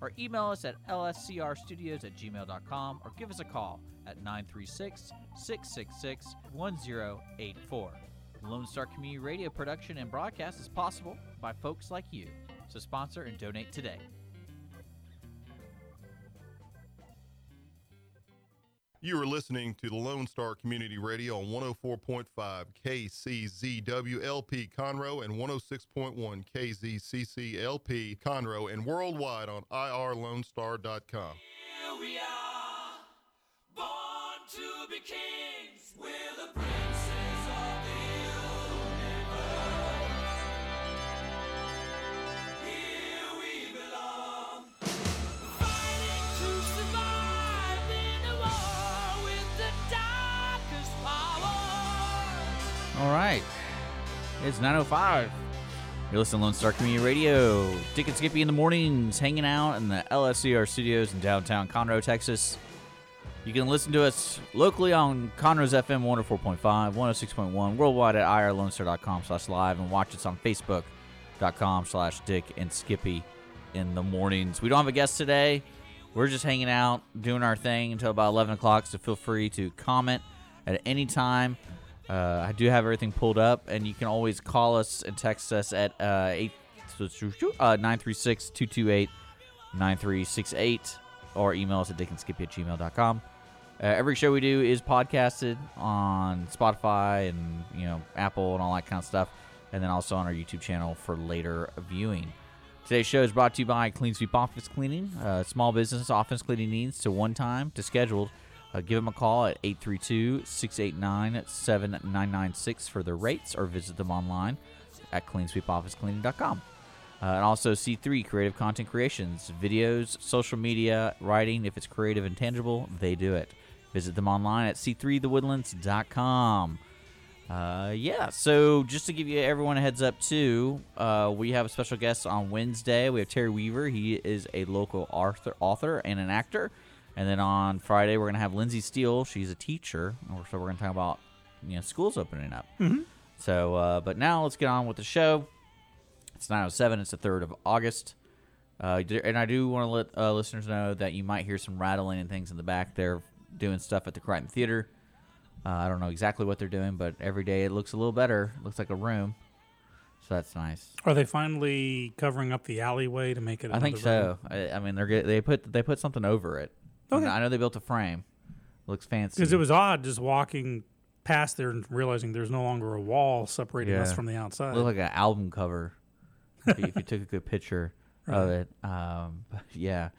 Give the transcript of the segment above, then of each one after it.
or email us at lscrstudios at gmail.com or give us a call at 936 666 1084. Lone Star Community Radio production and broadcast is possible by folks like you. So sponsor and donate today. You are listening to the Lone Star Community Radio on 104.5 KCZWLP Conroe and 106.1 KZCCLP Conroe and worldwide on irlonestar.com. Here we are, born to be kings. We're the All right. It's 9.05. You're listening to Lone Star Community Radio. Dick and Skippy in the mornings, hanging out in the LSCR studios in downtown Conroe, Texas. You can listen to us locally on Conroe's FM 104.5, 106.1, worldwide at irlonestar.com slash live, and watch us on facebook.com slash Dick and Skippy in the mornings. We don't have a guest today. We're just hanging out, doing our thing until about 11 o'clock, so feel free to comment at any time. Uh, I do have everything pulled up, and you can always call us and text us at uh, 8, uh, 936 228 9368 or email us at dickandskippy at gmail.com. Uh, every show we do is podcasted on Spotify and you know Apple and all that kind of stuff, and then also on our YouTube channel for later viewing. Today's show is brought to you by Clean Sweep Office Cleaning. Uh, small business office cleaning needs to one time to scheduled. Uh, give them a call at 832 689 7996 for their rates or visit them online at cleansweepofficecleaning.com. Uh, and also C3 Creative Content Creations, videos, social media, writing. If it's creative and tangible, they do it. Visit them online at c3thewoodlands.com. Uh, yeah, so just to give you everyone a heads up too, uh, we have a special guest on Wednesday. We have Terry Weaver. He is a local author, author and an actor. And then on Friday, we're gonna have Lindsay Steele. She's a teacher, so we're gonna talk about you know schools opening up. Mm-hmm. So, uh, but now let's get on with the show. It's 9:07. It's the third of August. Uh, and I do want to let uh, listeners know that you might hear some rattling and things in the back. They're doing stuff at the Crighton Theater. Uh, I don't know exactly what they're doing, but every day it looks a little better. It looks like a room, so that's nice. Are they finally covering up the alleyway to make it? I think so. I, I mean, they're they put they put something over it. Okay. I know they built a frame. looks fancy. Because it was odd just walking past there and realizing there's no longer a wall separating us from the outside. looked like an album cover if, you, if you took a good picture of it. Um, but yeah.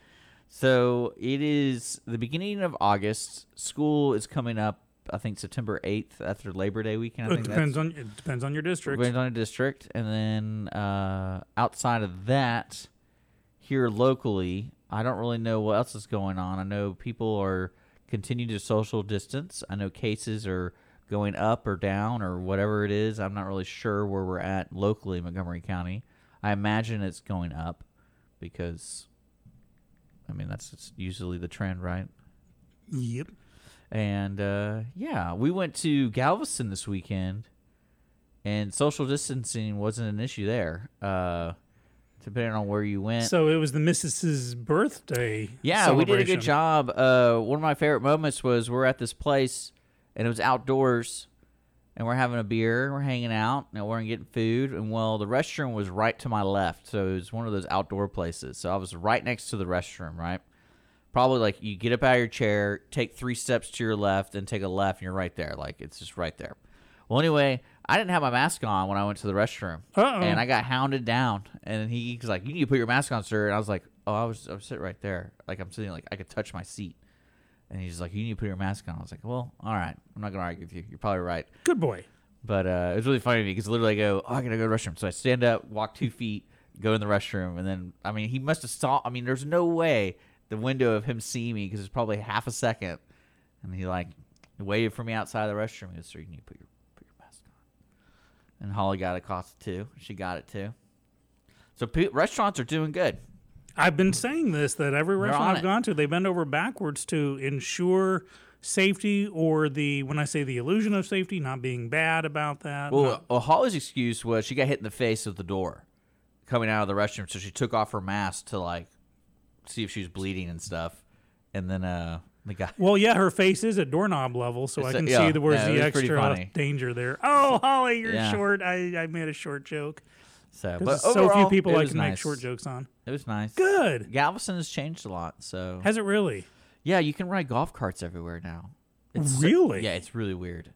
So it is the beginning of August. School is coming up. I think September eighth after Labor Day weekend. I it think depends on it depends on your district. Depends on a district, and then uh, outside of that, here locally, I don't really know what else is going on. I know people are continuing to social distance. I know cases are going up or down or whatever it is. I'm not really sure where we're at locally in Montgomery County. I imagine it's going up because, I mean, that's usually the trend, right? Yep. And uh, yeah, we went to Galveston this weekend, and social distancing wasn't an issue there. Uh, depending on where you went. So it was the missus's birthday. yeah, we did a good job. Uh, one of my favorite moments was we're at this place, and it was outdoors, and we're having a beer, we're hanging out, and we're getting food. And well, the restroom was right to my left, so it was one of those outdoor places. So I was right next to the restroom, right? Probably like you get up out of your chair, take three steps to your left, and take a left, and you're right there. Like it's just right there. Well, anyway, I didn't have my mask on when I went to the restroom, Uh-oh. and I got hounded down. And he was like, "You need to put your mask on, sir." And I was like, "Oh, I was I was sitting right there, like I'm sitting like I could touch my seat." And he's like, "You need to put your mask on." I was like, "Well, all right. I'm not gonna argue with you. You're probably right." Good boy. But uh, it was really funny to me because literally I go, oh, I gotta go to the restroom. So I stand up, walk two feet, go in the restroom, and then I mean he must have saw. I mean, there's no way the window of him seeing me because it's probably half a second, and he like waited for me outside the restroom. He goes, "Sir, you need to put your put your mask on." And Holly got a Costa too. She got it too. So pe- restaurants are doing good. I've been saying this that every restaurant. I've gone to, they bend over backwards to ensure safety or the when I say the illusion of safety, not being bad about that. Well, not- well, Holly's excuse was she got hit in the face with the door coming out of the restroom, so she took off her mask to like see if she was bleeding and stuff. And then uh, the guy. well, yeah, her face is at doorknob level, so I It's a- can yeah, see the where's yeah, the extra danger there. Oh, Holly, you're Yeah. short. I, I made a short joke. So, but Because so few people I can make short jokes on. It was nice. Good. Galveston has changed a lot, so Has it really? yeah, you can ride golf carts everywhere now. It's so- Really? yeah, it's really weird.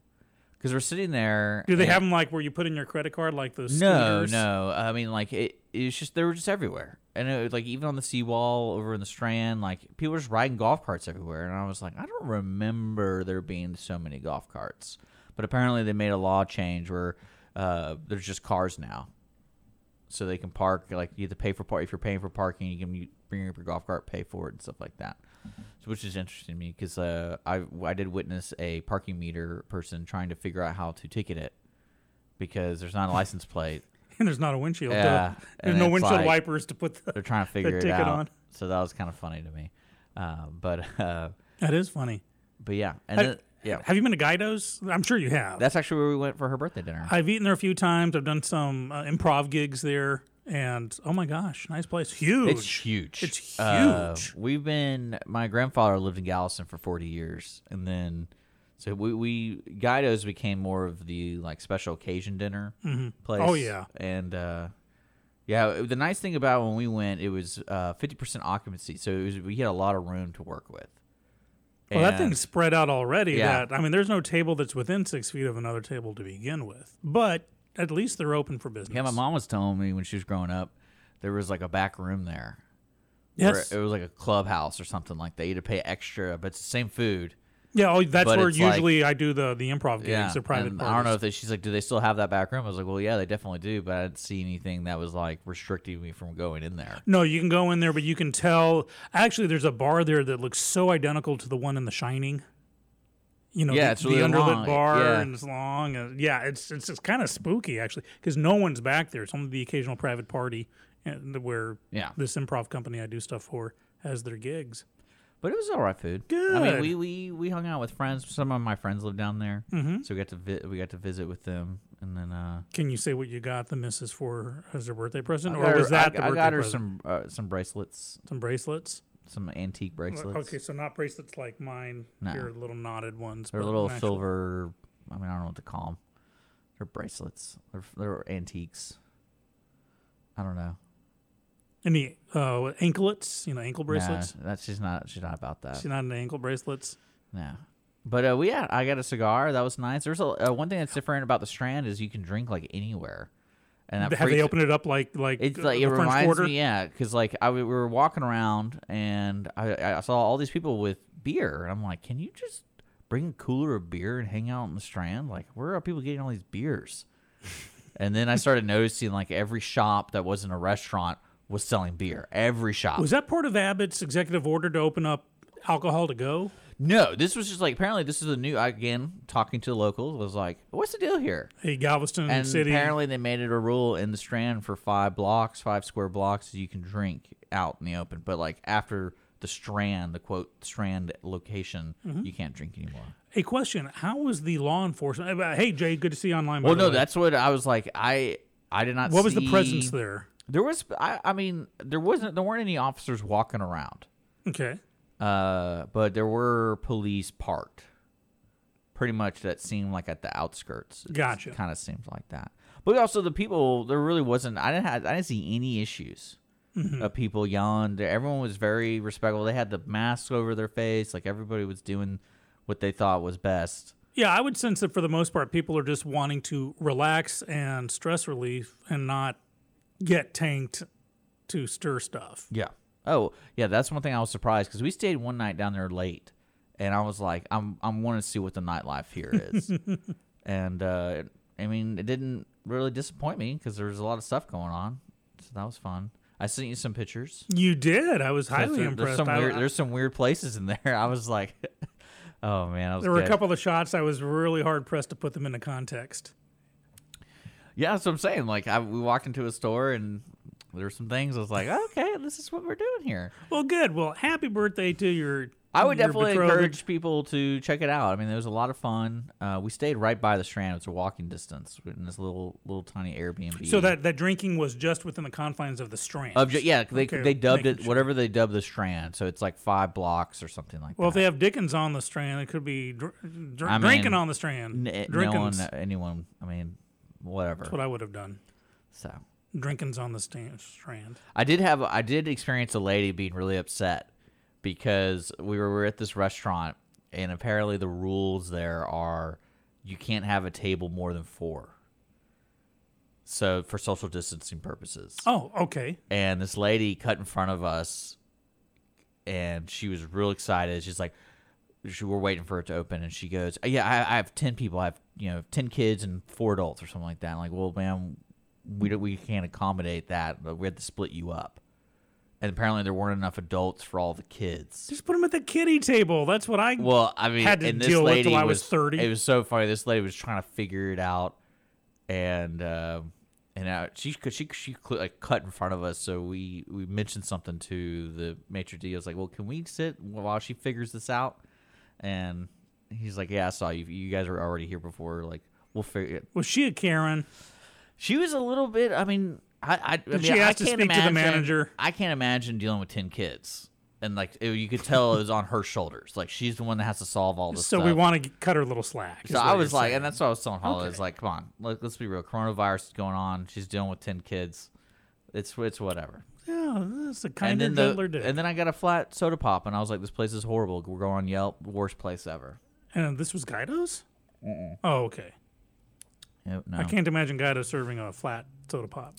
Because we're sitting there. Do they have them like where you put in your credit card, like those? No, scooters? no. I mean, like it. It's just they were just everywhere, and it was like even on the seawall over in the Strand, like people were just riding golf carts everywhere, and I was like, I don't remember there being so many golf carts, but apparently they made a law change where uh, there's just cars now, so they can park. Like you have to pay for park if you're paying for parking, you can bring up your golf cart, pay for it, and stuff like that. So, which is interesting to me because uh, I I did witness a parking meter person trying to figure out how to ticket it because there's not a license plate. And there's not a windshield. Yeah, There's and no windshield like- wipers to put the. They're trying to figure it out. on. So that was kind of funny to me. Uh, but uh, That is funny. but yeah, and Have, then, yeah, have you been to Gaido's? I'm sure you have. that's actually where we went for her birthday dinner. I've eaten there a few times. I've done some uh, improv gigs there, and oh my gosh, nice place, huge. It's huge. It's Uh, huge. we've been. My grandfather lived in Galveston for forty years, and then so we we Gaido's became more of the like special occasion dinner place. Oh, yeah. and uh, yeah. The nice thing about when we went, it was uh, fifty percent occupancy, so it was we had a lot of room to work with. Well, that thing's spread out already. Yeah. That I mean, there's no table that's within six feet of another table to begin with. But at least they're open for business. Yeah, my mom was telling me when she was growing up, there was like a back room there. Yes. It was like a clubhouse or something like that. You had to pay extra, but it's the same food. Yeah. Oh, that's But where it's like- usually I do the the improv gigs. Yeah. They're private and parties. I don't know if they, she's like, do they still have that back room? I was like, well, yeah, they definitely do, but I didn't see anything that was like restricting me from going in there. No, you can go in there, but you can tell. Actually, there's a bar there that looks so identical to the one in The Shining. You know, Yeah, the, it's really the underlit long, bar yeah. and it's long. And yeah, it's it's, it's kind of spooky actually because no one's back there. It's only the occasional private party eh, and where Yeah. this improv company I do stuff for has their gigs. But it was all right food. Good. I mean, we, we, we hung out with friends. Some of my friends live down there, mm-hmm. so we got to vi- we got to visit with them, and then uh, Can you say what you got the missus for as her birthday present, or her- was that I, the I birthday got her present? some uh, some bracelets, some bracelets? some antique bracelets. Okay, so not bracelets like mine. No. Here, little knotted ones. They're little silver. I mean, I don't know what to call them. They're bracelets. They're they're antiques. I don't know. Any uh, anklets? You know, ankle bracelets. That's she's not. She's not about that. She's not into ankle bracelets. No. But uh, we yeah, I got a cigar. That was nice. There's a uh, one thing that's different about the Strand is you can drink like anywhere. And that Have they opened it up like like It's uh, like the it reminds Quarter? me, yeah, because like I we were walking around and I, I saw all these people with beer, and I'm like, can you just bring a cooler of beer and hang out in the Strand? Like, where are people getting all these beers? and then I started noticing like every shop that wasn't a restaurant was selling beer. Every shop. Was that part of Abbott's executive order to open up alcohol to go? no, this was just like apparently this is a new. Again, talking to the locals was like, what's the deal here? Hey, Galveston And City. apparently they made it a rule in the Strand for five blocks, five square blocks, you can drink out in the open. But like after the Strand, the quote Strand location, Mm-hmm. you can't drink anymore. a question: How was the law enforcement? Hey, Jay, good to see you online. Well, no, way. that's what I was like. I I did not. what was the presence there? There was. I, I mean, there wasn't. There weren't any officers walking around. Okay, Uh, but there were police parked. Pretty much that seemed like at the outskirts. Gotcha. Kind of seems like that. But also the people, there really wasn't. I didn't have. I didn't see any issues Mm-hmm. of people yelling. Everyone was very respectful. They had the masks over their face. Like everybody was doing what they thought was best. yeah, I would sense that for the most part, people are just wanting to relax and stress relief, and not get tanked to stir stuff. Yeah. Oh, yeah. That's one thing I was surprised because we stayed one night down there late, and I was like, I'm I'm wanting to see what the nightlife here is, and uh, I mean, it didn't really disappoint me because there was a lot of stuff going on, so that was fun. I sent you some pictures. You did. I was highly There's- impressed. There's some I- weird, I- there's some weird places in there. I was like, Oh man, was There were a couple of shots I was really hard pressed to put them into context. Yeah, that's what I'm saying. Like, I, we walked into a store and there were some things. I was like, okay, this is what we're doing here. Well, good. Well, happy birthday to your. I would your definitely betrothed. encourage people to check it out. I mean, it was a lot of fun. Uh, we stayed right by the Strand. It's a walking distance in this little little tiny Airbnb. So that, that drinking was just within the confines of the Strand. of ju- yeah, they Okay, they dubbed it sure. whatever they dubbed the Strand. So it's like five blocks or something like that. well, if they have Dickens on the Strand, it could be dr- dr- I mean, drinking on the Strand. N- no one, anyone. I mean, whatever. That's what I would have done. So drinking's on the sta- Strand. I did have I did experience a lady being really upset because we were, we were at this restaurant and apparently the rules there are you can't have a table more than four. So for social distancing purposes. Oh, okay. And this lady cut in front of us and she was real excited. She's like she, we're waiting for it to open and she goes, "Yeah, I, I have 10 people. I have, you know, 10 kids and four adults or something like that." I'm like, "Well, ma'am, we don't, we can't accommodate that. But we had to split you up." And apparently there weren't enough adults for all the kids. Just put them at the kiddie table. That's what I. Well, I mean, Had to and this deal with lady till I was 30. It was so funny. This lady was trying to figure it out, and uh, and uh, she she she like cut in front of us. So we we mentioned something to the maitre d. I was like, "Well, can we sit while she figures this out?" And he's like, "Yeah, I saw you. You guys were already here before. Like, we'll figure." it. was she a Karen? She was a little bit. I mean, I I, I mean, she I ask to speak to the manager? I can't imagine dealing with ten kids. And like it- you could tell, it was on her shoulders. Like she's the one that has to solve all this So stuff. we want to cut her a little slack. So I was like, saying. and that's what I was telling Holly. Okay. It's like, come on, let, let's be real. Coronavirus is going on. She's dealing with ten kids. It's it's whatever. Oh, yeah, that's a and kind then of the and then I got a flat soda pop, and I was like, this place is horrible. We're going on Yelp, worst place ever. And this was Gaido's? Oh, okay. Yep, no, I can't imagine Guido serving a flat soda pop.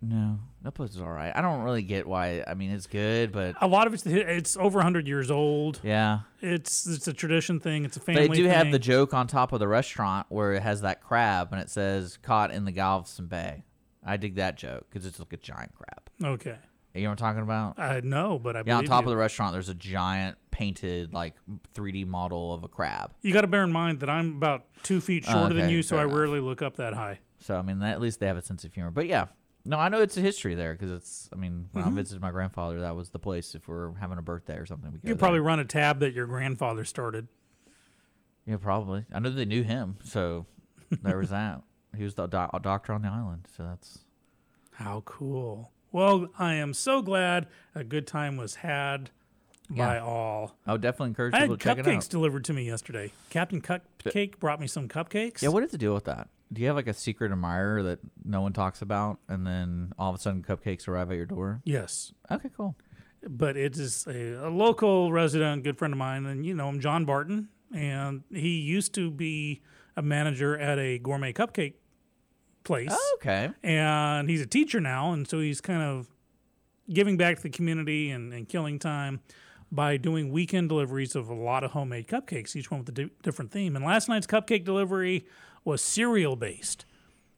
no, that place is all right. I don't really get why. I mean, it's good, but A lot of it's it's over 100 years old. yeah. It's it's a tradition thing. It's a But family they do have the joke on top of the restaurant where it has that crab, and it says "caught in the Galveston Bay." I dig that joke because it's like a giant crab. Okay. You know what I'm talking about? I know, but I Yeah, on top you. of the restaurant, there's a giant painted like 3D model of a crab. You got to bear in mind that I'm about two feet shorter than Okay, you, so I enough. rarely look up that high. So I mean, at least they have a sense of humor. But yeah, no, I know it's a history there because it's. I mean, when Mm-hmm. I visited my grandfather, that was the place. If we're having a birthday or something, we You probably run a tab that your grandfather started. Yeah, probably. I know they knew him, so there was that. He was the doc- doctor on the island, so that's. How cool. Well, I am so glad a good time was had by Yeah. all. I would definitely encourage I people to check it out. cupcakes delivered to me yesterday. Captain Cupcake brought me some cupcakes. Yeah, what is the deal with that? Do you have like a secret admirer that no one talks about, and then all of a sudden cupcakes arrive at your door? Yes. Okay, cool. but it is a, a local resident, good friend of mine, and you know him, John Barton, and he used to be a manager at a gourmet cupcake place, Oh, okay. and he's a teacher now, and so he's kind of giving back to the community and, and killing time by doing weekend deliveries of a lot of homemade cupcakes, each one with a di- different theme. And last night's cupcake delivery was cereal based.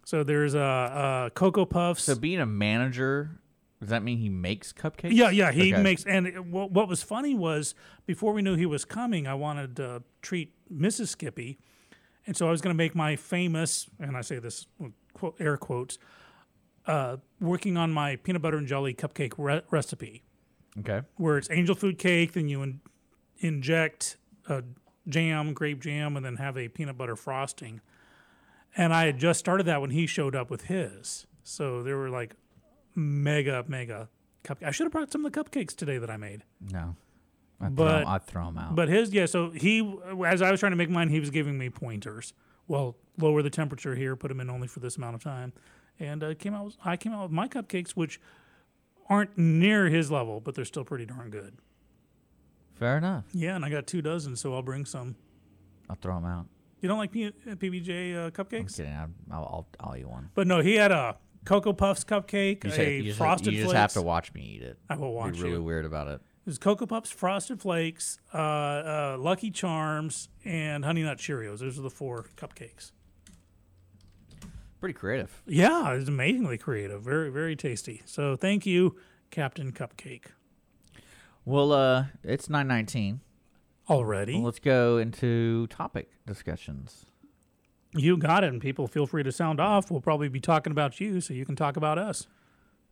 So there's a, a Cocoa Puffs. So being a manager, does that mean he makes cupcakes? Yeah, yeah, he Okay. makes. And it, what, what was funny was before we knew he was coming, I wanted to treat Mrs. Skippy, and so I was going to make my famous, and I say this quote, air quotes, uh, working on my peanut butter and jelly cupcake re- recipe, Okay. where it's angel food cake, then you in, inject a jam, grape jam, and then have a peanut butter frosting. And I had just started that when he showed up with his. So there were like mega, mega cupcakes. I should have brought some of the cupcakes today that I made. No. I'd, But- throw, I'd throw him out. But his, yeah, so he, as I was trying to make mine, he was giving me pointers. Well, lower the temperature here, put them in only for this amount of time. And uh, came out, I came out with my cupcakes, which aren't near his level, but they're still pretty darn good. Fair enough. Yeah, and I got two dozen, so I'll bring some. I'll throw them out. You don't like P- uh, PBJ uh, I'm cupcakes? kidding. I'll, I'll, I'll, eat one. But no, he had a Cocoa Puffs cupcake, You, a say, you just, frosted you just flakes. have to watch me eat it. I will watch Be really you. weird about it. There's Cocoa Puffs, Frosted Flakes, uh, uh, Lucky Charms, and Honey Nut Cheerios. Those are the four cupcakes. Pretty creative. Yeah, it's amazingly creative. Very, very tasty. So thank you, Captain Cupcake. Well, uh, it's nine nineteen. already. Well, let's go into topic discussions. you got it, and people feel free to sound off. We'll probably be talking about you, so you can talk about us.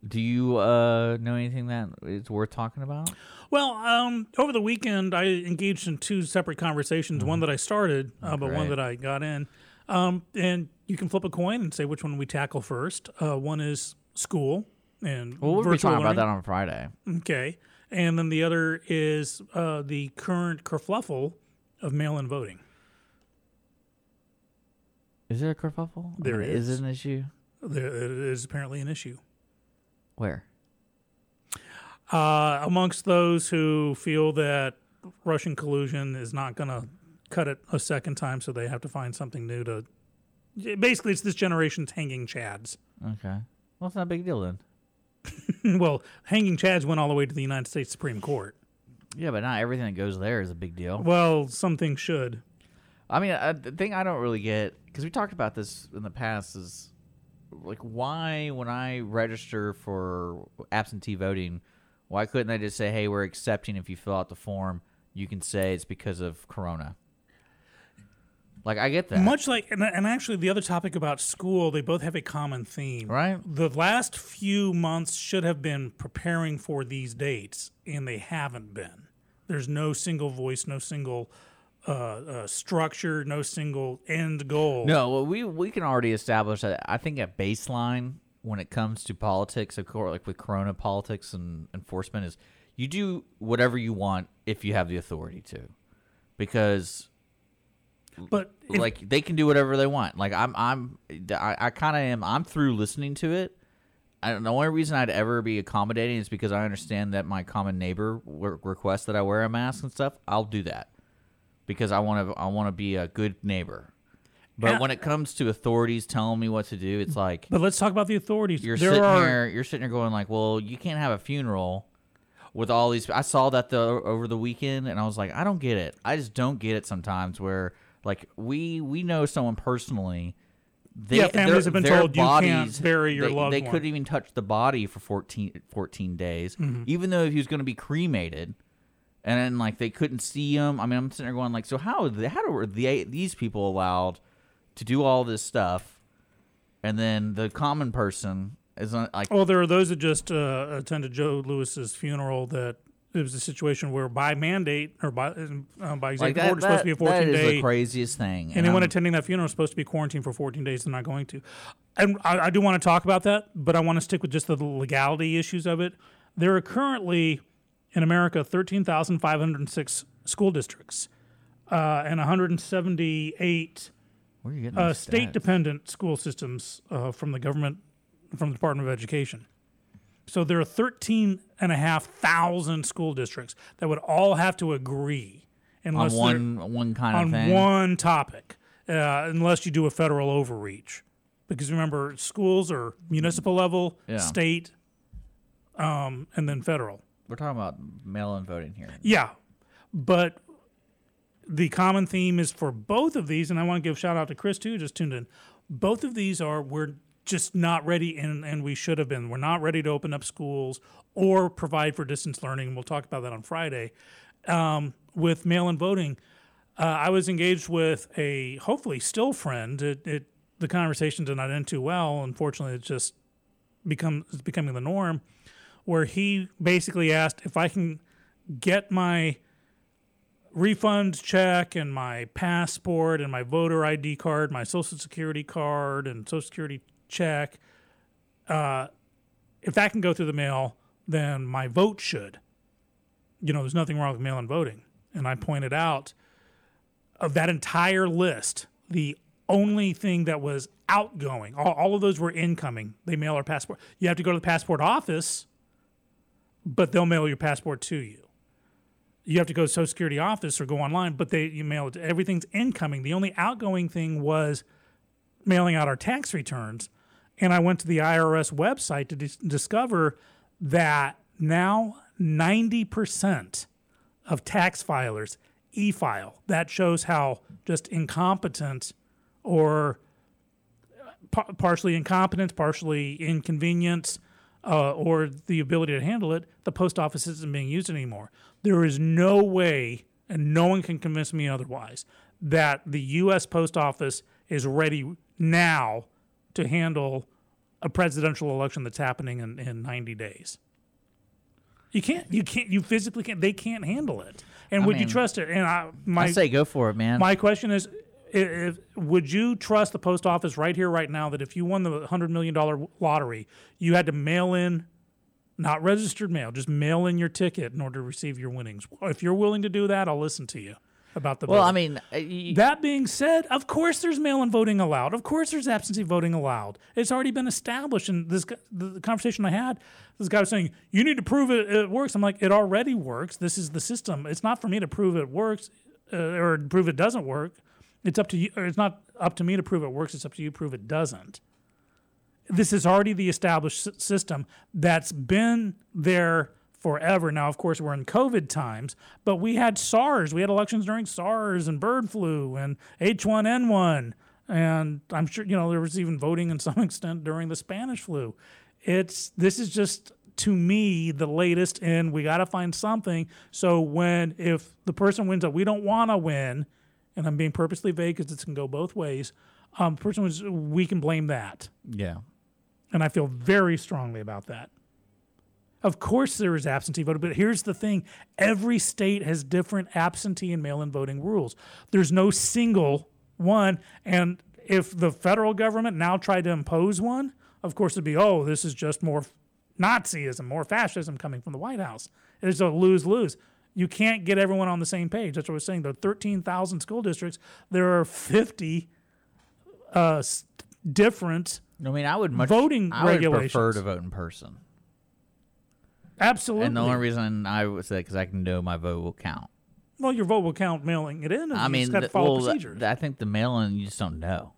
Do you uh, know anything that is worth talking about? Well, um, over the weekend, I engaged in two separate conversations. One that I started, uh, but one Mm-hmm. That I got in. Um, and you can flip a coin and say which one we tackle first. Uh, one is school and Well, we'll be talking about that on Friday. Okay, and then the other is uh, the current kerfluffle of mail-in voting. Is there a kerfuffle? Mean, Is is. it an issue? There it is apparently an issue. Where? uh, amongst those who feel that Russian collusion is not going to cut it a second time, so they have to find something new to. Basically, it's this generation's hanging chads. Okay. Well, it's not a big deal then. well, hanging chads went all the way to the United States Supreme Court. Yeah, but not everything that goes there is a big deal. Well, some things should. I mean, uh, the thing I don't really get because we talked about this in the past is like why when I register for absentee voting, why couldn't they just say, "Hey, we're accepting if you fill out the form, you can say it's because of corona." Like I get that. Much like, and, and actually, the other topic about school, they both have a common theme. Right. The last few months should have been preparing for these dates, and they haven't been. There's no single voice, no single uh, uh, structure, no single end goal. No, well, we we can already establish that. I think a baseline when it comes to politics, of course, like with Corona politics and enforcement, is you do whatever you want if you have the authority to, because but if- like they can do whatever they want. Like I'm I'm I, I kind of am. I'm through listening to it. I, the only reason I'd ever be accommodating is because I understand that my common neighbor w- requests that I wear a mask and stuff. I'll do that because I want to. I want to be a good neighbor. But And- when it comes to authorities telling me what to do, it's like but let's talk about the authorities. you're there sitting are here. You're sitting here going like, "Well, you can't have a funeral with all these." I saw that the over the weekend, and I was like, "I don't get it. I just don't get it." Sometimes where like we we know someone personally. They, Yeah, families have been told you can't bury your they, loved They one. couldn't even touch the body for 14, 14 days, Mm-hmm. even though he was going to be cremated. And then like they couldn't see him. I mean, I'm sitting there going like, so how are they, how were the, these people allowed to do all this stuff, and then the common person is not, like Well, there are those that just uh, attended John Lewis's funeral that it was a situation where by mandate or by uh, by like executive that, order, it's supposed to be a that- that 14 is day. the craziest thing. Anyone I'm- attending that funeral is supposed to be quarantined for 14 days. They're not going to. And I, I do want to talk about that, but I want to stick with just the legality issues of it. There are currently in America 13,506 school districts uh, and 178 Where are you getting uh, state dependent school systems uh, from the government, from the Department of Education. So there are 13,500 school districts that would all have to agree on unless they're- one one kind of on thing. one topic, uh, unless you do a federal overreach. Because remember, schools are municipal level, Yeah. state, um, and then federal. We're talking about mail-in voting here. Yeah, but the common theme is for both of these, and I want to give a shout out to Chris too, who just tuned in. Both of these are we're just not ready, and, and we should have been. We're not ready to open up schools or provide for distance learning. We'll talk about that on Friday. Um, with mail-in voting, uh, I was engaged with a hopefully still friend. It, it the conversation did not end too well. Unfortunately, it's just become it's becoming the norm. Where he basically asked if I can get my refund check and my passport and my voter ID card, my social security card and social security check. Uh, if that can go through the mail, then my vote should. You know, there's nothing wrong with mail-in voting. And I pointed out of that entire list, the only thing that was outgoing, all, all of those were incoming. They mail our passport. You have to go to the passport office, but they'll mail your passport to you you have to go to Social Security office or go online, but they you mail it. Everything's incoming. The only outgoing thing was mailing out our tax returns. And I went to the IRS website to dis- discover that now 90% of tax filers e-file. That shows how just incompetent or pa- partially incompetent, partially inconvenience, uh, or the ability to handle it, the post office isn't being used anymore. There is no way and no one can convince me otherwise, that the U.S. Post Office is ready now to handle a presidential election that's happening in, in 90 days. You can't, you can't, you physically can't, they can't handle it. And I would you trust it? And I, my, I say go for it, man. my question is, if, would you trust the post office right here, right now, that if you won the hundred million dollar lottery, you had to mail in, not registered mail, just mail in your ticket in order to receive your winnings? If you're willing to do that, I'll listen to you about the. well, I mean, uh, That being said, of course there's mail-in voting allowed. Of course there's absentee voting allowed. It's already been established. And this the, the conversation I had, this guy was saying, "You need to prove it, it works." I'm like, "It already works. This is the system. It's not for me to prove it works uh, or prove it doesn't work. It's up to you. Or it's not up to me to prove it works. It's up to you to prove it doesn't." This is already the established system that's been there forever. Now, of course, we're in COVID times, but we had SARS. We had elections during SARS and bird flu and H1N1. And I'm sure, you know, there was even voting in some extent during the Spanish flu. It's, this is just, to me, the latest, and we got to find something. So when, if the person wins that we don't want to win, and I'm being purposely vague because it can go both ways, um, person was, we can blame that. yeah. And I feel very strongly about that. Of course, there is absentee voting, but here's the thing every state has different absentee and mail in voting rules. There's no single one. And if the federal government now tried to impose one, of course, it'd be, oh, this is just more Nazism, more fascism coming from the White House. It's a lose lose. You can't get everyone on the same page. That's what I was saying. There are 13,000 school districts, there are 50 uh, different I mean, I would much Voting I would prefer to vote in person, Absolutely. and the only reason I would say because I can know my vote will count. well, your vote will count mailing it in. I you mean, just got to follow well, procedures. I think the mail-in you just don't know.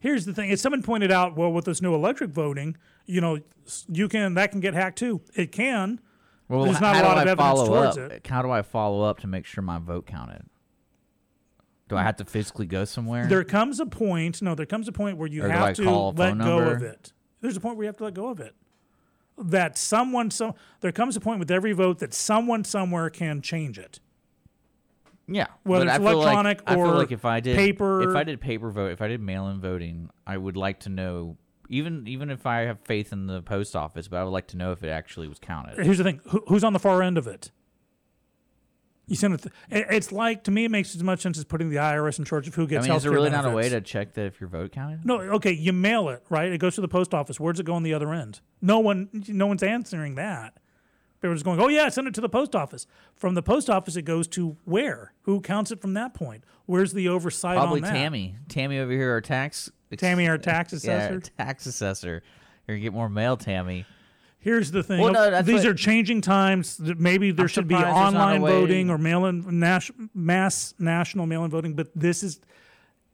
Here's the thing: as someone pointed out, well, with this new electric voting, you know, you can that can get hacked too. It can. Well, There's not a lot I evidence follow towards up? it. How do I follow up to make sure my vote counted? Do I have to physically go somewhere? There comes a point. No, there comes a point where you Or have to let go of it. There's a point where you have to let go of it. That someone, so there comes a point with every vote that someone somewhere can change it. yeah, whether it's like- electronic feel or like if I did paper- if I did paper vote, if I did mail-in voting, I would like to know. Even even if I have faith in the post office, but I would like to know if it actually was counted. Here's the thing: Who, who's on the far end of it? You send it. it- It's like to me, it makes as much sense as putting the IRS in charge of who I gets. mean, is there healthcare really not a way benefits. to check that if your vote counted? No, okay, you mail it, right? It goes to the post office. Where's it go on the other end? No one, no one's answering that. They were just going, oh yeah, send it to the post office. From the post office, it goes to where? Who counts it from that point? Where's the oversight Probably on that? Tammy. Tammy over here, our tax. Tammy, our tax yeah, assessor. tax assessor. You're gonna get more mail, Tammy. Here's the thing. Well, no, These what- are changing times. Maybe there I'm should be surprised there's not a online voting or mail-in nas- mass national mail-in voting, but this is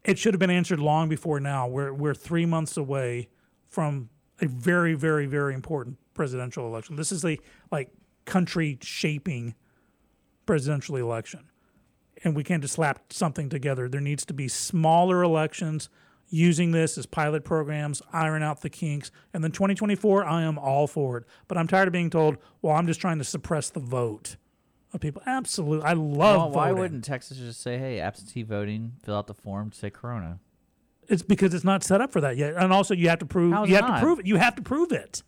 it should have been answered long before now. We're we're three months away from a very very very important presidential election. This is a like country shaping presidential election, and we can't just slap something together. There needs to be smaller elections using this as pilot programs, iron out the kinks, and then 2024, I am all for it. But I'm tired of being told, well, I'm just trying to suppress the vote of people. Absolutely, I love Well, why voting. wouldn't Texas just say, "Hey, absentee voting, fill out the form, say Corona"? It's because it's not set up for that yet, and also you have to prove you have to prove it. You have to prove it.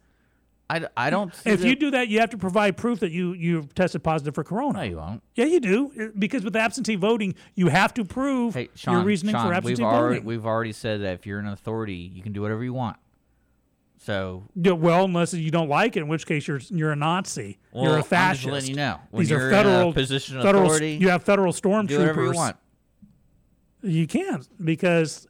I, I don't. If the- you do that, you have to provide proof that you you've tested positive for corona. no, you won't. Yeah, you do. Eh, because with absentee voting, you have to prove Hey, Sean, your reasoning Sean, for absentee we've already voting. we've already said that if you're an authority, you can do whatever you want. So Yeah, well, unless you don't like it, in which case you're you're a Nazi. well, you're a I'm fascist. just letting you know. When These you're are federal in a position of federal. authority, You have federal stormtroopers. do whatever you want. You can't because,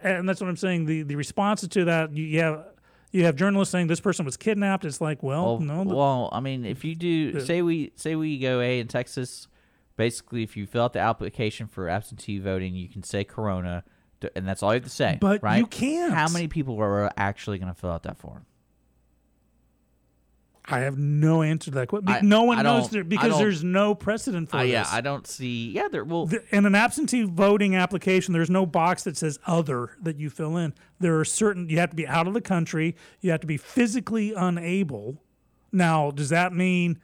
and that's what I'm saying. The the responses to that, you, you have you have journalists saying this person was kidnapped. It's like, well, Well, no, the- well, I mean, if you do the- say we say we go A in Texas, basically, if you fill out the application for absentee voting, you can say Corona, and that's all you have to say. But right? you can't. How many people are actually going to fill out that form? I have no answer to that question. I- no one I knows there because there's no precedent for Uh, this. yeah, I don't see. Yeah, there. Well, The- in an absentee voting application, there's no box that says other that you fill in. There are certain, you have to be out of the country, you have to be physically unable. Now, does that mean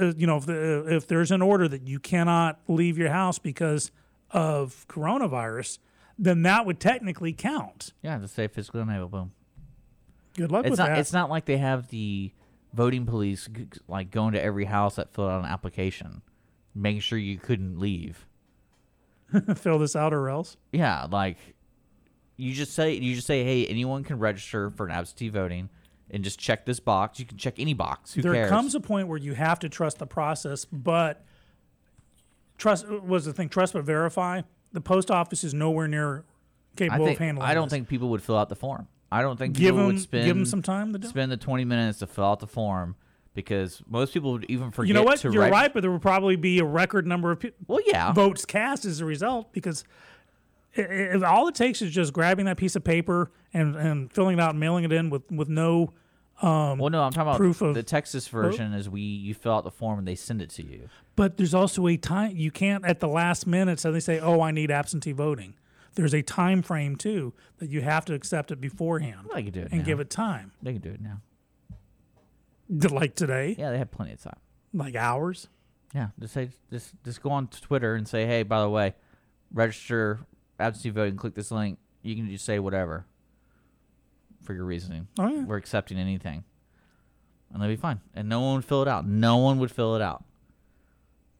uh, you know, if, the, if there's an order that you cannot leave your house because of coronavirus, then that would technically count. Yeah, to say physically unable. Boom. Good luck It's with not. that. It's not like they have the voting police like going to every house that filled out an application, making sure you couldn't leave. Fill this out or else. Yeah, like you just say you just say, hey, anyone can register for an absentee voting, and just check this box. You can check any box. Who there cares? comes a point where you have to trust the process, but trust was the thing. Trust but verify. The post office is nowhere near capable think of handling. I don't this. think people would fill out the form. I don't think give people them would spend give them some time to do. spend the twenty minutes to fill out the form because most people would even forget. You know what? You're right, but there will probably be a record number of people. Well, yeah. votes cast as a result because i i all it takes is just grabbing that piece of paper and, and filling it out and mailing it in with, with no. Um, well, no, I'm talking about proof of the Texas version. Is we you fill out the form and they send it to you. But there's also a time you can't at the last minute suddenly say, "Oh, I need absentee voting." There's a time frame too that you have to accept it beforehand Well, they can do it and now. give it time. They can do it now. Like today, Yeah, they have plenty of time. like hours. Yeah, just say just just go on Twitter and say, hey, by the way, register absentee voting. Click this link. You can just say whatever for your reasoning. Oh yeah. We're accepting anything, and they'll be fine. And no one would fill it out. No one would fill it out.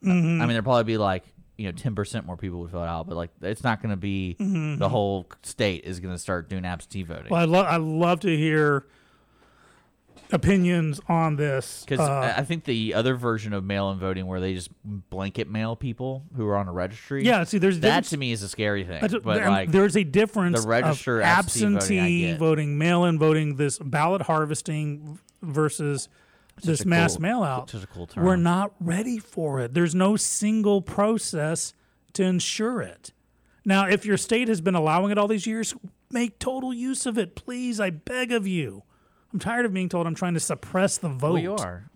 Mm-hmm. I mean, there'd probably be like you know ten percent more people would fill it out, but like it's not going to be the whole state is going to start doing absentee voting. Mm-hmm. Well, I love I love to hear opinions on this. Because Uh, I think the other version of mail-in voting, where they just blanket mail people who are on a registry, yeah, see, there's that to me is a scary thing. But and like, there's a difference the register absentee voting absentee get. voting, mail-in voting, this ballot harvesting versus this mass cool- mail out. cool We're not ready for it. There's no single process to ensure it. Now, if your state has been allowing it all these years, make total use of it, please. I beg of you. I'm tired of being told I'm trying to suppress the vote. well, you are.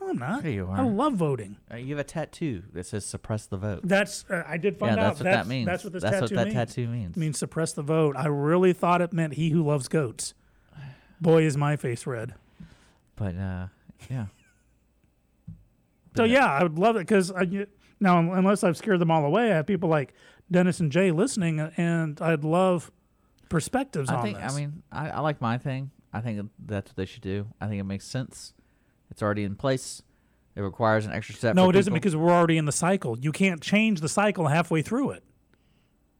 No, I'm not. Yeah, you I love voting. Uh, You have a tattoo that says "suppress the vote." That's uh, I did Yeah, find out. that's what that's, that means. That's what this That's what tattoo that means. tattoo means. It means suppress the vote. I really thought it meant he who loves goats. Boy, is my face red. But uh, yeah, So yeah, I would love it because now unless I've scared them all away, I have people like Dennis and Jay listening, uh, and I'd love perspectives I on think. this. I mean, I, I like my thing. I think that's what they should do. I think it makes sense. It's already in place. It requires an extra step. no, it isn't because we're already in the cycle. You can't change the cycle halfway through it.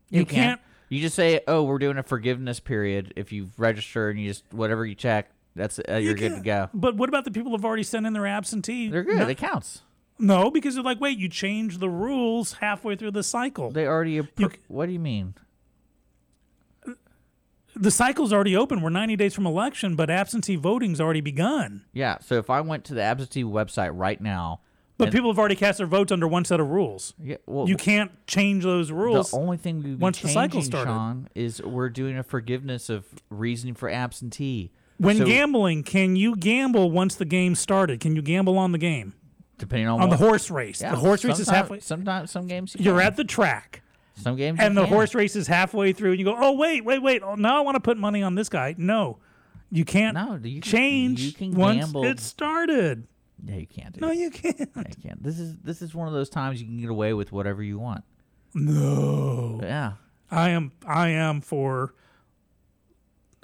You, can't. You just say, "Oh, we're doing a forgiveness period." If you register and you just whatever you check, that's uh, you're good to go. But what about the people who've already sent in their absentee? They're good. No, It counts. no, because they're like, wait, you changed the rules halfway through the cycle. They already. Appro- You what do you mean? the cycle's already open. We're 90 days from election, but absentee voting's already begun. Yeah. So if I went to the absentee website right now, But and- people have already cast their votes under one set of rules. yeah, well, You can't change those rules. The only thing we once the cycle changing, started. Sean, is we're doing a forgiveness of reasoning for absentee. When So, gambling, can you gamble once the game started? Can you gamble on the game? depending on, On the horse race. yeah, the horse race is halfway. Sometimes some games you You're can. at the track, some games and the can. horse race is halfway through, and you go, "Oh wait, wait, wait! Oh, now I want to put money on this guy." No, you can't No, you change you can once gamble. it started. Yeah, you can't. Do No, it. you can't. Yeah, you can't. This is this is one of those times you can get away with whatever you want. No, Yeah. I am. I am for.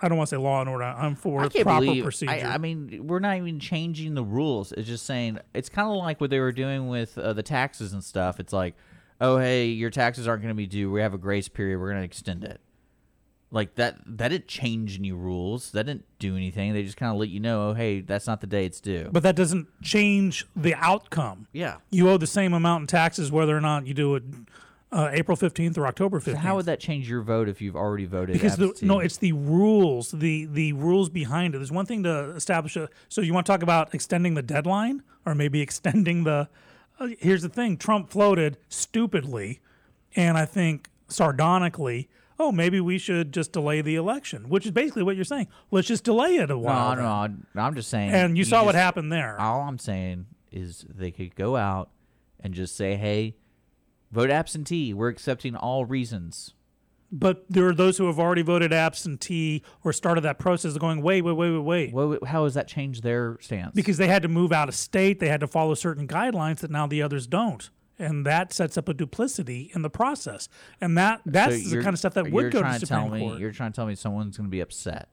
I don't want to say law and order. I'm for proper believe. procedure. I, I mean, we're not even changing the rules. It's just saying it's kind of like what they were doing with uh, the taxes and stuff. It's like, oh hey, your taxes aren't going to be due. We have a grace period. We're going to extend it. Like that. That didn't change any rules. That didn't do anything. They just kind of let you know, oh hey, that's not the day it's due. but that doesn't change the outcome. yeah. You owe the same amount in taxes whether or not you do it uh, April 15th or October 15th. So how would that change your vote if you've already voted? because the, no, it's the rules, the the rules behind it. There's one thing to establish a. So you want to talk about extending the deadline, or maybe extending the. Uh, here's the thing: Trump floated stupidly, and I think sardonically. Oh, maybe we should just delay the election, which is basically what you're saying. Let's just delay it a while. no, no, I'm just saying. And you, saw what happened there. All I'm saying is they could go out and just say, "Hey, vote absentee. We're accepting all reasons." But there are those who have already voted absentee or started that process of going, wait, wait, wait, wait, wait. What, how has that changed their stance? Because they had to move out of state, they had to follow certain guidelines that now the others don't. And that sets up a duplicity in the process. And that So that's the kind of stuff that would go to the tell Supreme me, Court. You're trying to tell me someone's going to be upset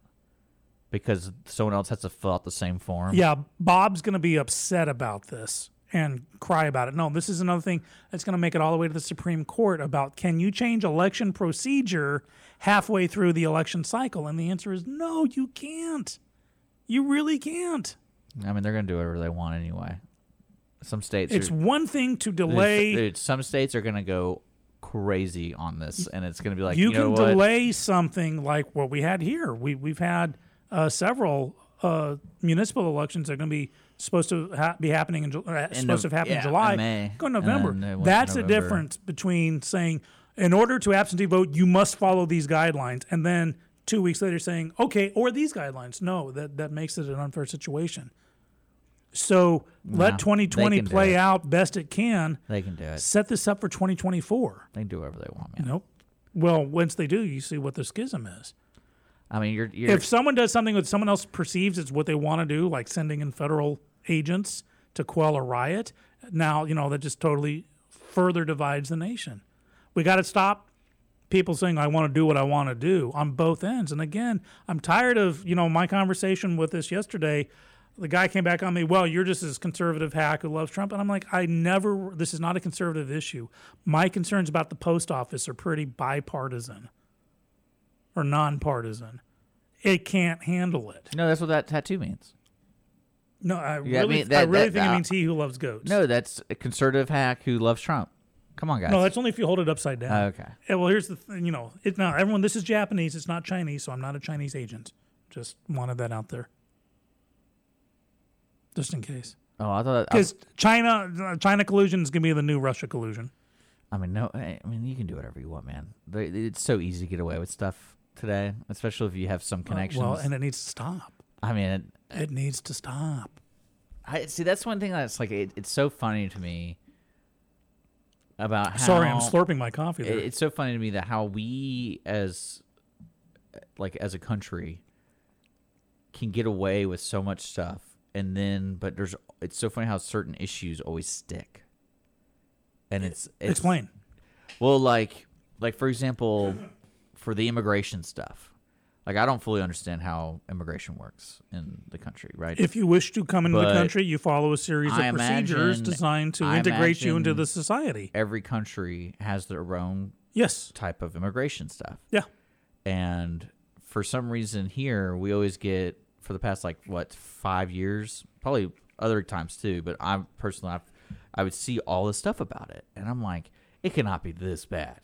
because someone else has to fill out the same form. Yeah, Bob's going to be upset about this and cry about it. No, this is another thing that's going to make it all the way to the Supreme Court about can you change election procedure halfway through the election cycle? And the answer is no, you can't. You really can't. I mean, they're going to do whatever they want anyway. Some states, It's are, one thing to delay. dude, some states are going to go crazy on this, and it's going to be like you, you, can delay something like what we had here. We we've had uh, several uh, municipal elections that are going to be supposed to ha- be happening in uh, supposed to have happened yeah, in July. in May, Go November. then it went to That's the November. difference between saying in order to absentee vote you must follow these guidelines, and then two weeks later saying okay or these guidelines. No, that that makes it an unfair situation. So Nah, let 2020 play out best it can. They can do it. Set this up for 2024. They can do whatever they want, man. Nope. Well, once they do, you see what the schism is. I mean, you're you're If someone does something that someone else perceives as what they want to do, like sending in federal agents to quell a riot, now, you know, that just totally further divides the nation. We got to stop people saying, I want to do what I want to do on both ends. And again, I'm tired of, you know, my conversation with this yesterday. The guy came back on me, well, you're just this conservative hack who loves Trump. And I'm like, I never, this is not a conservative issue. My concerns about the post office are pretty bipartisan or nonpartisan. It can't handle it. no, that's what that tattoo means. No, I Yeah, I really, mean, I that- really that- think it means he who loves goats. No, that's a conservative hack who loves Trump. Come on, guys. no, that's only if you hold it upside down. Oh, okay. Yeah, well, here's the thing. You know, it now everyone. This is Japanese. It's not Chinese, so I'm not a Chinese agent. Just wanted that out there, just in case. Oh, I thought. I, Because China, China collusion is gonna be the new Russia collusion. I mean, no. I I mean, you can do whatever you want, man. They- It's so easy to get away with stuff today, especially if you have some uh, connections. Well, and it needs to stop. I mean, it, It needs to stop. I see. That's one thing that's like it, it's so funny to me about how. Sorry, I'm slurping my coffee there. it's so funny to me that how we as like as a country can get away with so much stuff and then but there's it's so funny how certain issues always stick and it's, it's Explain. well like like for example for the immigration stuff like i don't fully understand how immigration works in the country right If you wish to come into the country, you follow a series of procedures imagine- designed to I integrate you into the society. every country has their own Yes. type of immigration stuff Yeah. and for some reason here we always get for the past like what five years probably other times too but i personally I've, i would see all this stuff about it and i'm like it cannot be this bad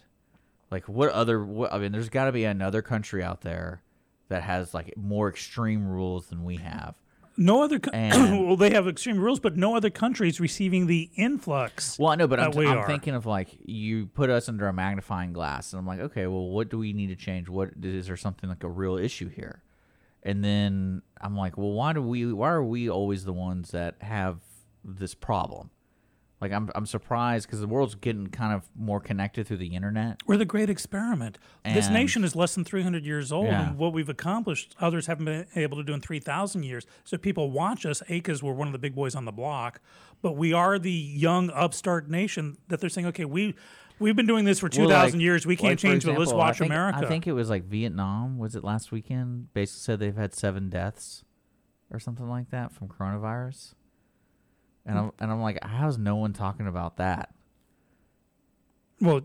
like what other what, i mean there's got to be another country out there that has like more extreme rules than we have No other. Co- And- well, they have extreme rules, but no other country is receiving the influx. Well, I know, but I'm, we I'm thinking of like you put us under a magnifying glass, and I'm like, okay, well, what do we need to change? What is there something like a real issue here? And then I'm like, well, why do we? Why are we always the ones that have this problem? Like, I'm I'm surprised because the world's getting kind of more connected through the internet. We're the great experiment. this nation is less than 300 years old, Yeah. and what we've accomplished, others haven't been able to do in 3,000 years. So people watch us, A, because we're one of the big boys on the block, but we are the young upstart nation that they're saying, okay, we we've been doing this for 2,000 Well, like- years. We can't like, change it. Let's example, I watch think- America. I think it was like Vietnam. Was it last weekend? Basically said they've had seven deaths or something like that from coronavirus. And I'm and I'm like, how's no one talking about that? Well,